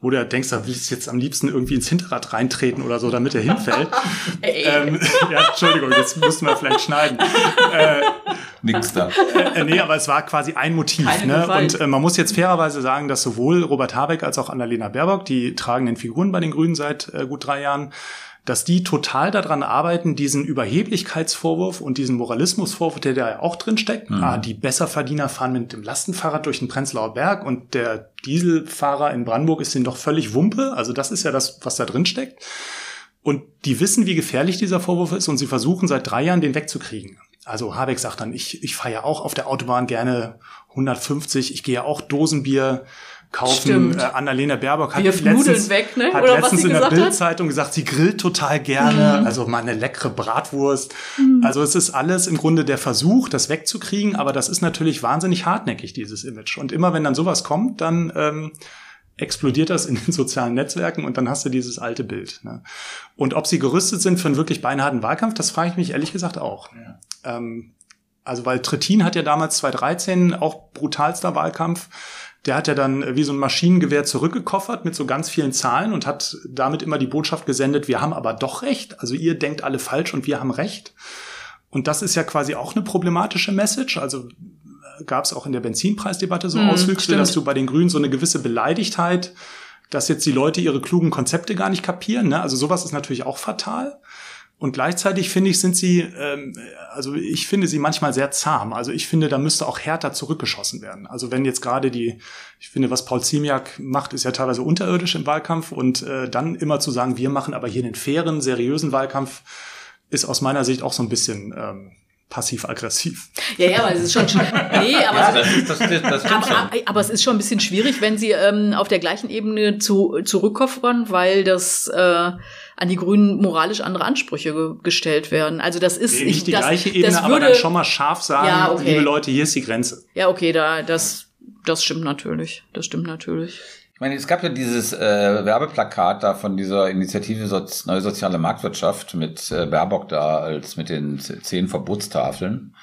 Wo du denkst, da willst du jetzt am liebsten irgendwie ins Hinterrad reintreten oder so, damit er hinfällt. <laughs> ähm, <laughs> ja, Entschuldigung, jetzt müssen wir vielleicht schneiden. Nix da. Äh, nee, aber es war quasi ein Motiv. Keine Ne? Und äh, man muss jetzt fairerweise sagen, dass sowohl Robert Habeck als auch Annalena Baerbock, die tragenden Figuren bei den Grünen seit äh, gut drei Jahren, dass die total daran arbeiten, diesen Überheblichkeitsvorwurf und diesen Moralismusvorwurf, der da ja auch drin steckt, ah, die Besserverdiener fahren mit dem Lastenfahrrad durch den Prenzlauer Berg und der Dieselfahrer in Brandenburg ist denen doch völlig Wumpe. Also das ist ja das, was da drin steckt. Und die wissen, wie gefährlich dieser Vorwurf ist und sie versuchen seit drei Jahren, den wegzukriegen. Also Habeck sagt dann, ich, ich fahre ja auch auf der Autobahn gerne 150, ich gehe ja auch Dosenbier kaufen. Stimmt. Äh, Annalena Baerbock hat Wirft letztens, weg, ne? hat Oder was letztens sie in der? Bildzeitung gesagt, sie grillt total gerne, Mhm. also mal eine leckere Bratwurst. Also es ist alles im Grunde der Versuch, das wegzukriegen, aber das ist natürlich wahnsinnig hartnäckig, dieses Image. Und immer wenn dann sowas kommt, dann ähm, explodiert das in den <laughs> sozialen Netzwerken und dann hast du dieses alte Bild. Ne? Und ob sie gerüstet sind für einen wirklich beinharten Wahlkampf, das frage ich mich ehrlich gesagt auch. Ähm, also weil Trittin hat ja damals 2013 auch brutalster Wahlkampf. Der hat ja dann äh, wie so ein Maschinengewehr zurückgekoffert mit so ganz vielen Zahlen und hat damit immer die Botschaft gesendet, wir haben aber doch recht. Also ihr denkt alle falsch und wir haben recht. Und das ist ja quasi auch eine problematische Message. Also gab es auch in der Benzinpreisdebatte so Mhm, Auswüchse, dass du bei den Grünen so eine gewisse Beleidigtheit, dass jetzt die Leute ihre klugen Konzepte gar nicht kapieren. Ne? Also sowas ist natürlich auch fatal. Und gleichzeitig finde ich, sind sie, ähm, also ich finde sie manchmal sehr zahm. Also ich finde, da müsste auch härter zurückgeschossen werden. Also wenn jetzt gerade die, ich finde, was Paul Ziemiak macht, ist ja teilweise unterirdisch im Wahlkampf und äh, dann immer zu sagen, wir machen aber hier einen fairen, seriösen Wahlkampf, ist aus meiner Sicht auch so ein bisschen ähm, passiv-aggressiv. Ja, ja, aber es ist schon. Nee, <laughs> aber, Ja, das, ist, das, das, das stimmt aber, schon. aber es ist schon ein bisschen schwierig, wenn sie ähm, auf der gleichen Ebene zu, zurückkoffern, weil das äh, an die Grünen moralisch andere Ansprüche ge gestellt werden. Also das ist Nee, nicht die das, gleiche Ebene, das aber würde, dann schon mal scharf sagen, Ja, okay. liebe Leute, hier ist die Grenze. Ja, okay, da das das stimmt natürlich. Das stimmt natürlich. Ich meine, es gab ja dieses äh, Werbeplakat da von dieser Initiative Soz Neue Soziale Marktwirtschaft mit äh, Baerbock da als mit den zehn Verbotstafeln.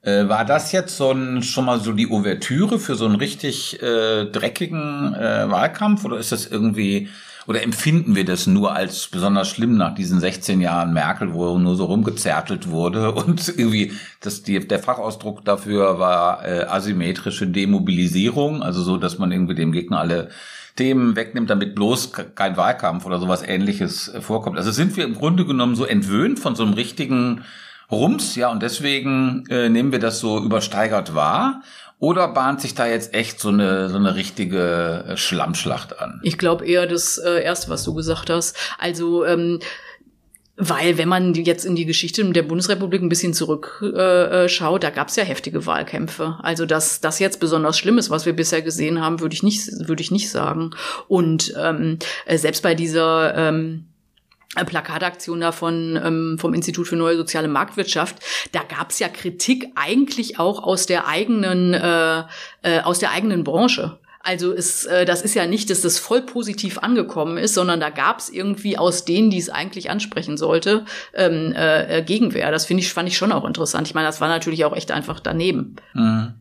Äh, war das jetzt so ein, schon mal so die Ouvertüre für so einen richtig äh, dreckigen äh, Wahlkampf oder ist das irgendwie oder empfinden wir das nur als besonders schlimm nach diesen 16 Jahren Merkel, wo nur so rumgezertelt wurde <laughs> und irgendwie das, die, der Fachausdruck dafür war äh, asymmetrische Demobilisierung, also so, dass man irgendwie dem Gegner alle Themen wegnimmt, damit bloß ke- kein Wahlkampf oder sowas ähnliches äh, vorkommt. Also sind wir im Grunde genommen so entwöhnt von so einem richtigen Rums, ja, und deswegen äh, nehmen wir das so übersteigert wahr. Oder bahnt sich da jetzt echt so eine, so eine richtige äh, Schlammschlacht an? Ich glaube eher das äh, erste, was du gesagt hast. Also ähm, weil wenn man jetzt in die Geschichte der Bundesrepublik ein bisschen zurückschaut, äh, schaut, da gab es ja heftige Wahlkämpfe. Also dass das jetzt besonders schlimm ist, was wir bisher gesehen haben, würde ich nicht, würde ich nicht sagen. Und ähm, äh, selbst bei dieser ähm, äh, Plakataktion da von, ähm, vom Institut für neue soziale Marktwirtschaft, da gab's ja Kritik eigentlich auch aus der eigenen, äh, äh, aus der eigenen Branche. Also es, äh, das ist ja nicht, dass das voll positiv angekommen ist, sondern da gab's irgendwie aus denen, die es eigentlich ansprechen sollte, ähm, äh, äh, Gegenwehr. Das finde ich, fand ich schon auch interessant. Ich meine, das war natürlich auch echt einfach daneben. Mhm.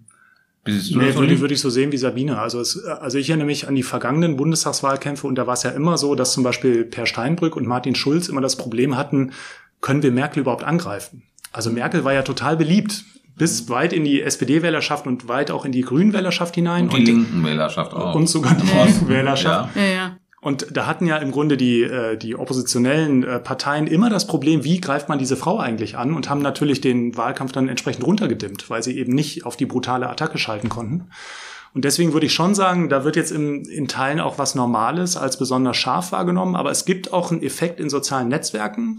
Du Nee, würde, würde ich so sehen wie Sabine. Also, es, also ich erinnere mich an die vergangenen Bundestagswahlkämpfe und da war es ja immer so, dass zum Beispiel Per Steinbrück und Martin Schulz immer das Problem hatten, können wir Merkel überhaupt angreifen? Also Merkel war ja total beliebt, bis weit in die SPD-Wählerschaft und weit auch in die Grünen-Wählerschaft hinein. die linken Wählerschaft auch. und sogar die linken Wählerschaft. Ja. Ja, ja. Und da hatten ja im Grunde die, äh, die oppositionellen äh, Parteien immer das Problem, wie greift man diese Frau eigentlich an und haben natürlich den Wahlkampf dann entsprechend runtergedimmt, weil sie eben nicht auf die brutale Attacke schalten konnten. Und deswegen würde ich schon sagen, da wird jetzt in, in Teilen auch was Normales als besonders scharf wahrgenommen. Aber es gibt auch einen Effekt in sozialen Netzwerken,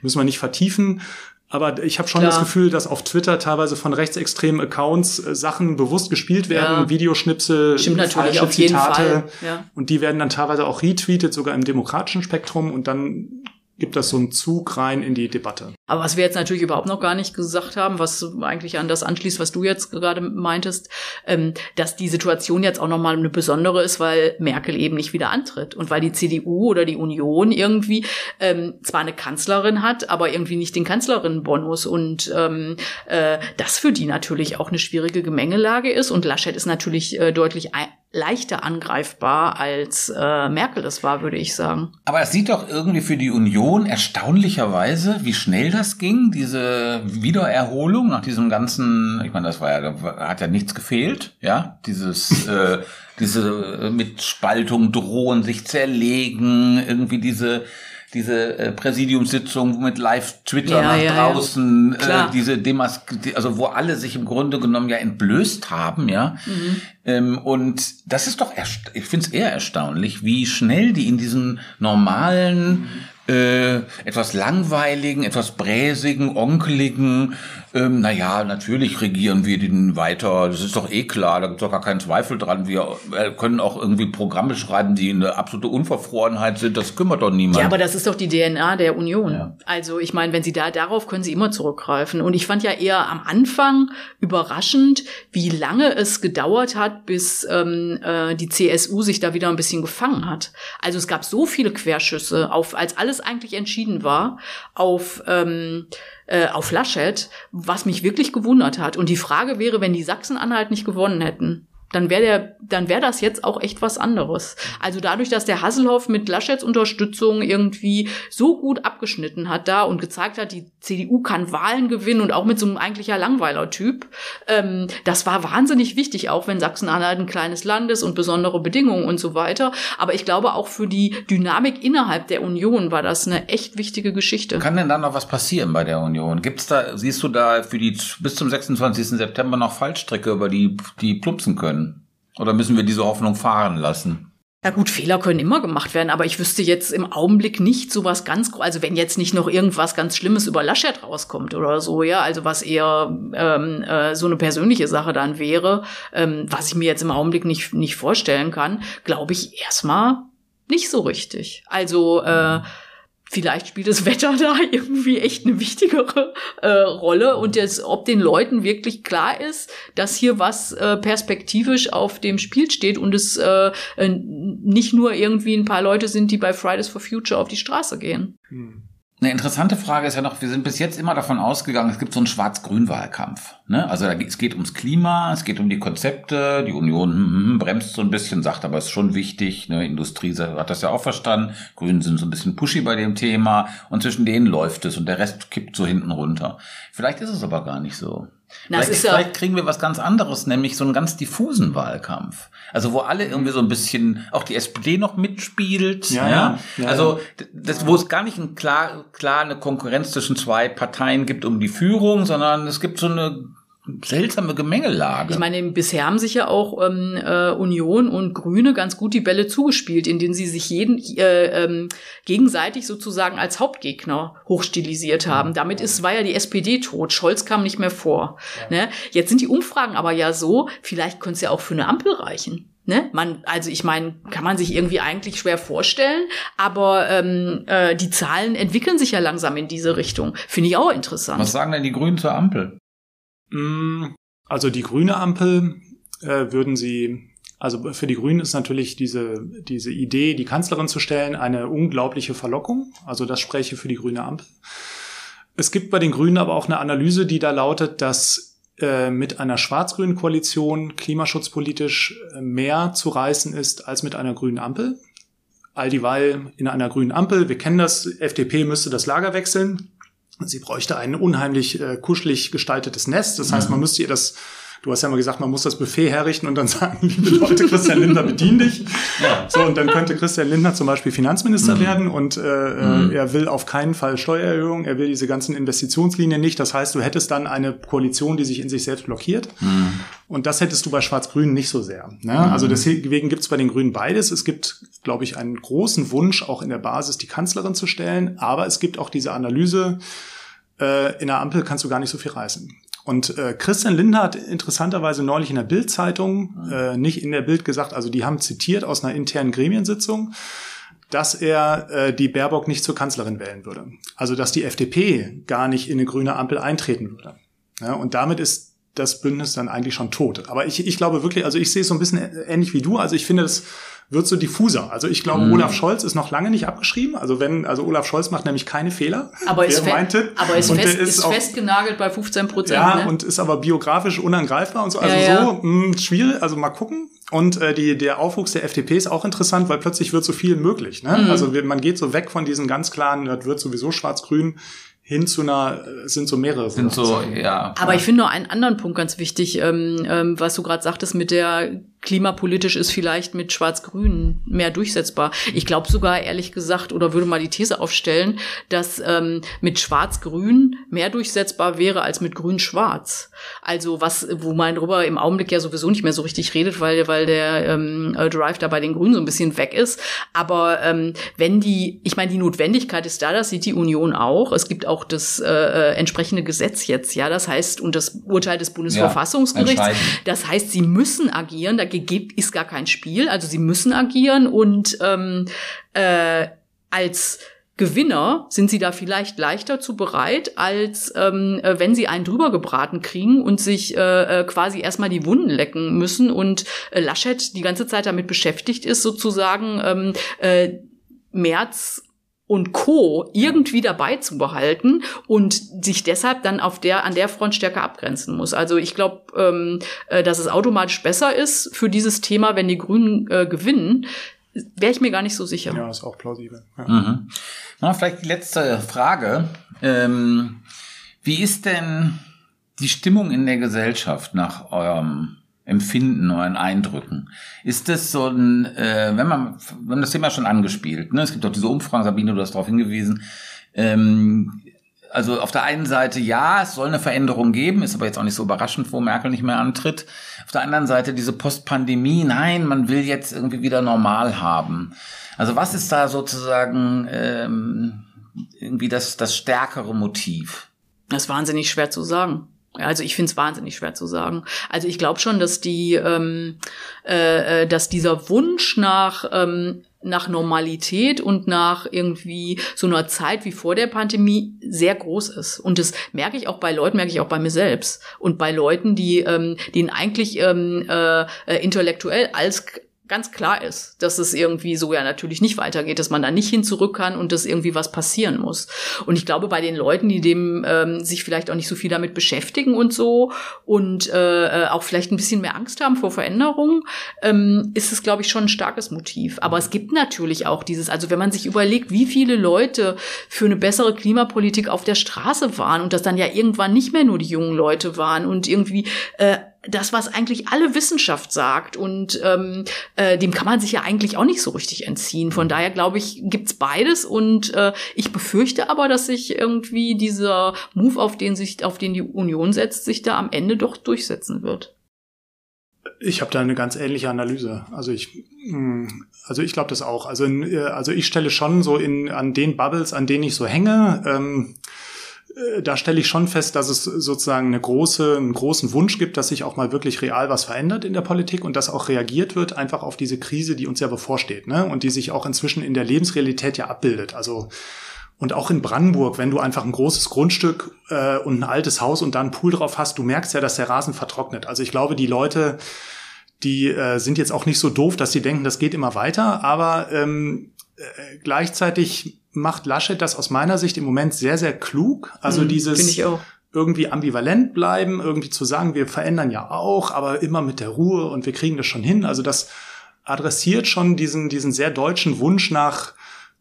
müssen wir nicht vertiefen, aber ich habe schon Klar. das Gefühl, dass auf Twitter teilweise von rechtsextremen Accounts äh, Sachen bewusst gespielt werden, ja. Videoschnipsel, Stimmt natürlich auf jeden Fall. Ja. Und die werden dann teilweise auch retweetet, sogar im demokratischen Spektrum. Und dann gibt das so einen Zug rein in die Debatte. Aber was wir jetzt natürlich überhaupt noch gar nicht gesagt haben, was eigentlich an das anschließt, was du jetzt gerade meintest, ähm, dass die Situation jetzt auch nochmal eine besondere ist, weil Merkel eben nicht wieder antritt und weil die CDU oder die Union irgendwie ähm, zwar eine Kanzlerin hat, aber irgendwie nicht den Kanzlerinnenbonus und ähm, äh, das für die natürlich auch eine schwierige Gemengelage ist und Laschet ist natürlich äh, deutlich leichter angreifbar als äh, Merkel das war, würde ich sagen. Aber es sieht doch irgendwie für die Union erstaunlicherweise, wie schnell das ging, diese Wiedererholung nach diesem ganzen, ich meine, das war ja, da hat ja nichts gefehlt, ja, dieses, <laughs> äh, diese äh, mit Spaltung drohen, sich zerlegen, irgendwie diese diese äh, Präsidiumssitzung mit Live-Twitter ja, nach ja, draußen, ja. Äh, diese Demas, also wo alle sich im Grunde genommen ja entblößt haben, ja. Mhm. Ähm, und das ist doch, ich finde es eher erstaunlich, wie schnell die in diesen normalen äh, etwas langweiligen, etwas bräsigen, onkeligen, ähm, naja, natürlich regieren wir den weiter, das ist doch eh klar, da gibt es doch gar keinen Zweifel dran. Wir äh, können auch irgendwie Programme schreiben, die eine absolute Unverfrorenheit sind, das kümmert doch niemand. Ja, aber das ist doch die DNA der Union. Ja. Also ich meine, wenn Sie da darauf können Sie immer zurückgreifen. Und ich fand ja eher am Anfang überraschend, wie lange es gedauert hat, bis ähm, äh, die CSU sich da wieder ein bisschen gefangen hat. Also es gab so viele Querschüsse auf, als alles eigentlich entschieden war, auf ähm, äh, auf Laschet, was mich wirklich gewundert hat. Und die Frage wäre, wenn die Sachsen-Anhalt nicht gewonnen hätten, dann wäre der, dann wäre das jetzt auch echt was anderes. Also dadurch, dass der Hasselhoff mit Laschets Unterstützung irgendwie so gut abgeschnitten hat da und gezeigt hat, die CDU kann Wahlen gewinnen und auch mit so einem eigentlicher Langweiler-Typ, ähm, das war wahnsinnig wichtig, auch wenn Sachsen-Anhalt ein kleines Land ist und besondere Bedingungen und so weiter. Aber ich glaube auch für die Dynamik innerhalb der Union war das eine echt wichtige Geschichte. Kann denn da noch was passieren bei der Union? Gibt's da, siehst du da für die bis zum 26. September noch Fallstricke, über die die plumpsen können? Oder müssen wir diese Hoffnung fahren lassen? Ja gut, Fehler können immer gemacht werden, aber ich wüsste jetzt im Augenblick nicht so was ganz, also wenn jetzt nicht noch irgendwas ganz Schlimmes über Laschet rauskommt oder so, ja, also was eher ähm, äh, so eine persönliche Sache dann wäre, ähm, was ich mir jetzt im Augenblick nicht, nicht vorstellen kann, glaube ich erstmal nicht so richtig. Also äh, vielleicht spielt das <laughs> Wetter da irgendwie echt eine wichtigere äh, Rolle und jetzt, ob den Leuten wirklich klar ist, dass hier was äh, perspektivisch auf dem Spiel steht und es äh, nicht nur irgendwie ein paar Leute sind, die bei Fridays for Future auf die Straße gehen. Hm. Eine interessante Frage ist ja noch, wir sind bis jetzt immer davon ausgegangen, es gibt so einen Schwarz-Grün-Wahlkampf. Ne? Also es geht ums Klima, es geht um die Konzepte, die Union hm, hm, hm, bremst so ein bisschen, sagt aber, es ist schon wichtig, ne? Industrie hat das ja auch verstanden, Grünen sind so ein bisschen pushy bei dem Thema und zwischen denen läuft es und der Rest kippt so hinten runter. Vielleicht ist es aber gar nicht so. Na, vielleicht, ja vielleicht kriegen wir was ganz anderes, nämlich so einen ganz diffusen Wahlkampf. Also wo alle irgendwie so ein bisschen, auch die SPD noch mitspielt. Ja, ja. ja also das, wo es gar nicht ein klar, klar eine Konkurrenz zwischen zwei Parteien gibt um die Führung, sondern es gibt so eine seltsame Gemengelage. Ich meine, bisher haben sich ja auch ähm, äh, Union und Grüne ganz gut die Bälle zugespielt, indem sie sich jeden äh, ähm, gegenseitig sozusagen als Hauptgegner hochstilisiert haben. Damit ist war ja die SPD tot. Scholz kam nicht mehr vor. Ja. Ne? Jetzt sind die Umfragen aber ja so, vielleicht könnte es ja auch für eine Ampel reichen. Ne? Man, also ich meine, kann man sich irgendwie eigentlich schwer vorstellen, aber ähm, äh, die Zahlen entwickeln sich ja langsam in diese Richtung. Finde ich auch interessant. Was sagen denn die Grünen zur Ampel? Mm, also die grüne Ampel äh, würden sie, also für die Grünen ist natürlich diese, diese Idee, die Kanzlerin zu stellen, eine unglaubliche Verlockung. Also das spreche für die grüne Ampel. Es gibt bei den Grünen aber auch eine Analyse, die da lautet, dass äh, mit einer schwarz-grünen Koalition klimaschutzpolitisch äh, mehr zu reißen ist als mit einer grünen Ampel. All dieweil in einer grünen Ampel, wir kennen das, FDP müsste das Lager wechseln. Sie bräuchte ein unheimlich äh, kuschelig gestaltetes Nest. Das heißt, man mhm. müsste ihr das du hast ja mal gesagt, man muss das Buffet herrichten und dann <laughs> sagen, liebe Leute, Christian Lindner, bedien dich. Ja. So, und dann könnte Christian Lindner zum Beispiel Finanzminister mhm. werden und äh, mhm. er will auf keinen Fall Steuererhöhung, er will diese ganzen Investitionslinien nicht. Das heißt, du hättest dann eine Koalition, die sich in sich selbst blockiert. Mhm. Und das hättest du bei Schwarz-Grün nicht so sehr. Ne? Mhm. Also deswegen gibt es bei den Grünen beides. Es gibt, glaube ich, einen großen Wunsch, auch in der Basis die Kanzlerin zu stellen. Aber es gibt auch diese Analyse, äh, in der Ampel kannst du gar nicht so viel reißen. Und äh, Christian Lindner hat interessanterweise neulich in der Bild-Zeitung, mhm. äh, nicht in der Bild gesagt, also die haben zitiert aus einer internen Gremiensitzung, dass er äh, die Baerbock nicht zur Kanzlerin wählen würde. Also dass die FDP gar nicht in eine grüne Ampel eintreten würde. Ja, und damit ist das Bündnis dann eigentlich schon tot. Aber ich, ich glaube wirklich, also ich sehe es so ein bisschen ähnlich wie du. Also ich finde es wird so diffuser. Also ich glaube, mhm. Olaf Scholz ist noch lange nicht abgeschrieben. Also wenn, also Olaf Scholz macht nämlich keine Fehler. Aber ist, fe aber ist, fest, ist, ist auch, festgenagelt bei 15 Prozent. Ja, ne? und ist aber biografisch unangreifbar und so. Also ja, ja. so mh, hm, schwierig. Also mal gucken. Und äh, die, der Aufwuchs der FDP ist auch interessant, weil plötzlich wird so viel möglich. Ne? Mhm. Also man geht so weg von diesen ganz klaren, das wird sowieso schwarz-grün hin zu einer, sind so mehrere. Sind so, ja. Aber ich finde nur einen anderen Punkt ganz wichtig, ähm, ähm, was du gerade sagtest mit der klimapolitisch ist vielleicht mit Schwarz-Grün mehr durchsetzbar. Ich glaube sogar, ehrlich gesagt, oder würde mal die These aufstellen, dass ähm, mit Schwarz-Grün mehr durchsetzbar wäre als mit Grün-Schwarz. Also was, wo man darüber im Augenblick ja sowieso nicht mehr so richtig redet, weil, weil der ähm, äh, Drive da bei den Grünen so ein bisschen weg ist. Aber ähm, wenn die, ich meine, die Notwendigkeit ist da, das sieht die Union auch. Es gibt auch das äh, äh entsprechende Gesetz jetzt, ja, das heißt, und das Urteil des Bundesverfassungsgerichts, ja, das heißt, sie müssen agieren. Da gibt, ist gar kein Spiel. Also sie müssen agieren und ähm, äh, als Gewinner sind sie da vielleicht leichter zu bereit, als ähm, äh, wenn sie einen drüber gebraten kriegen und sich äh, äh, quasi erstmal die Wunden lecken müssen und äh, Laschet die ganze Zeit damit beschäftigt ist, sozusagen ähm, äh, März und Co. irgendwie dabei zu behalten und sich deshalb dann auf der, an der Front stärker abgrenzen muss. Also ich glaube, ähm, äh, dass es automatisch besser ist für dieses Thema, wenn die Grünen äh, gewinnen, wäre ich mir gar nicht so sicher. Ja, ist auch plausibel. Ja. Mhm. Na, vielleicht die letzte Frage. Ähm, wie ist denn die Stimmung in der Gesellschaft nach eurem Empfinden, euren Eindrücken. Ist das so ein, äh, wenn man, wir haben das Thema schon angespielt, ne? es gibt auch diese Umfragen, Sabine, du hast darauf hingewiesen, ähm, also auf der einen Seite ja, es soll eine Veränderung geben, ist aber jetzt auch nicht so überraschend, wo Merkel nicht mehr antritt. Auf der anderen Seite diese Postpandemie, nein, man will jetzt irgendwie wieder normal haben. Also was ist da sozusagen ähm, irgendwie das, das stärkere Motiv? Das ist wahnsinnig schwer zu sagen. Also ich finde es wahnsinnig schwer zu sagen. Also ich glaube schon, dass die, ähm, äh, äh, dass dieser Wunsch nach ähm, nach Normalität und nach irgendwie so einer Zeit wie vor der Pandemie sehr groß ist. Und das merke ich auch bei Leuten, merke ich auch bei mir selbst. Und bei Leuten, die, ähm, denen eigentlich ähm, äh, äh intellektuell als ganz klar ist, dass es irgendwie so ja natürlich nicht weitergeht, dass man da nicht hin zurück kann und dass irgendwie was passieren muss. Und ich glaube, bei den Leuten, die dem ähm, sich vielleicht auch nicht so viel damit beschäftigen und so und äh, äh auch vielleicht ein bisschen mehr Angst haben vor Veränderungen, ähm, ist es, glaube ich, schon ein starkes Motiv. Aber es gibt natürlich auch dieses, also wenn man sich überlegt, wie viele Leute für eine bessere Klimapolitik auf der Straße waren und das dann ja irgendwann nicht mehr nur die jungen Leute waren und irgendwie äh, das, was eigentlich alle Wissenschaft sagt. Und ähm, äh, dem kann man sich ja eigentlich auch nicht so richtig entziehen. Von daher glaube ich, gibt's beides. Und äh, ich befürchte aber, dass sich irgendwie dieser Move, auf den sich, auf den die Union setzt, sich da am Ende doch durchsetzen wird. Ich habe da eine ganz ähnliche Analyse. Also ich, hm, also ich glaube das auch. Also, in, also ich stelle schon so in an den Bubbles, an denen ich so hänge. Ähm, äh, da stelle ich schon fest, dass es sozusagen eine große, einen großen Wunsch gibt, dass sich auch mal wirklich real was verändert in der Politik und dass auch reagiert wird einfach auf diese Krise, die uns ja bevorsteht, ne? Und die sich auch inzwischen in der Lebensrealität ja abbildet. Also und auch in Brandenburg, wenn du einfach ein großes Grundstück äh, und ein altes Haus und da einen Pool drauf hast, du merkst ja, dass der Rasen vertrocknet. Also ich glaube, die Leute, die äh, sind jetzt auch nicht so doof, dass sie denken, das geht immer weiter, aber ähm, äh, gleichzeitig macht Laschet das aus meiner Sicht im Moment sehr, sehr klug. Also mhm, dieses irgendwie ambivalent bleiben, irgendwie zu sagen, wir verändern ja auch, aber immer mit der Ruhe und wir kriegen das schon hin. Also das adressiert schon diesen, diesen sehr deutschen Wunsch nach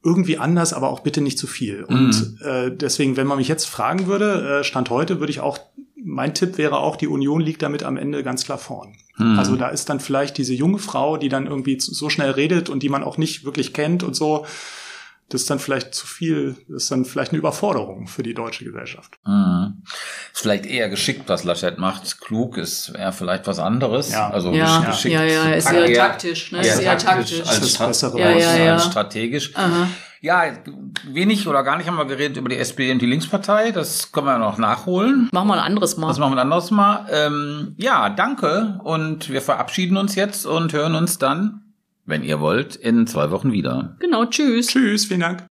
irgendwie anders, aber auch bitte nicht zu viel. Und mhm. äh, deswegen, wenn man mich jetzt fragen würde, äh, Stand heute, würde ich auch mein Tipp wäre auch, die Union liegt damit am Ende ganz klar vorn. Hm. Also da ist dann vielleicht diese junge Frau, die dann irgendwie so schnell redet und die man auch nicht wirklich kennt und so. Das ist dann vielleicht zu viel, das ist dann vielleicht eine Überforderung für die deutsche Gesellschaft. Hm. Ist vielleicht eher geschickt, was Laschet macht. Klug ist eher vielleicht was anderes. Ja. Also ja. geschickt. Ja, ja, ist eher taktisch. Ne? Eher ist eher taktisch, taktisch. als, Das bessere Ja, ja, ja. als strategisch. Aha. Ja, wenig oder gar nicht haben wir geredet über die SPD und die Linkspartei. Das können wir noch nachholen. Machen wir ein anderes Mal. Das machen wir ein anderes Mal. Ähm, ja, danke. Und wir verabschieden uns jetzt und hören uns dann, wenn ihr wollt, in zwei Wochen wieder. Genau, tschüss. Tschüss, vielen Dank.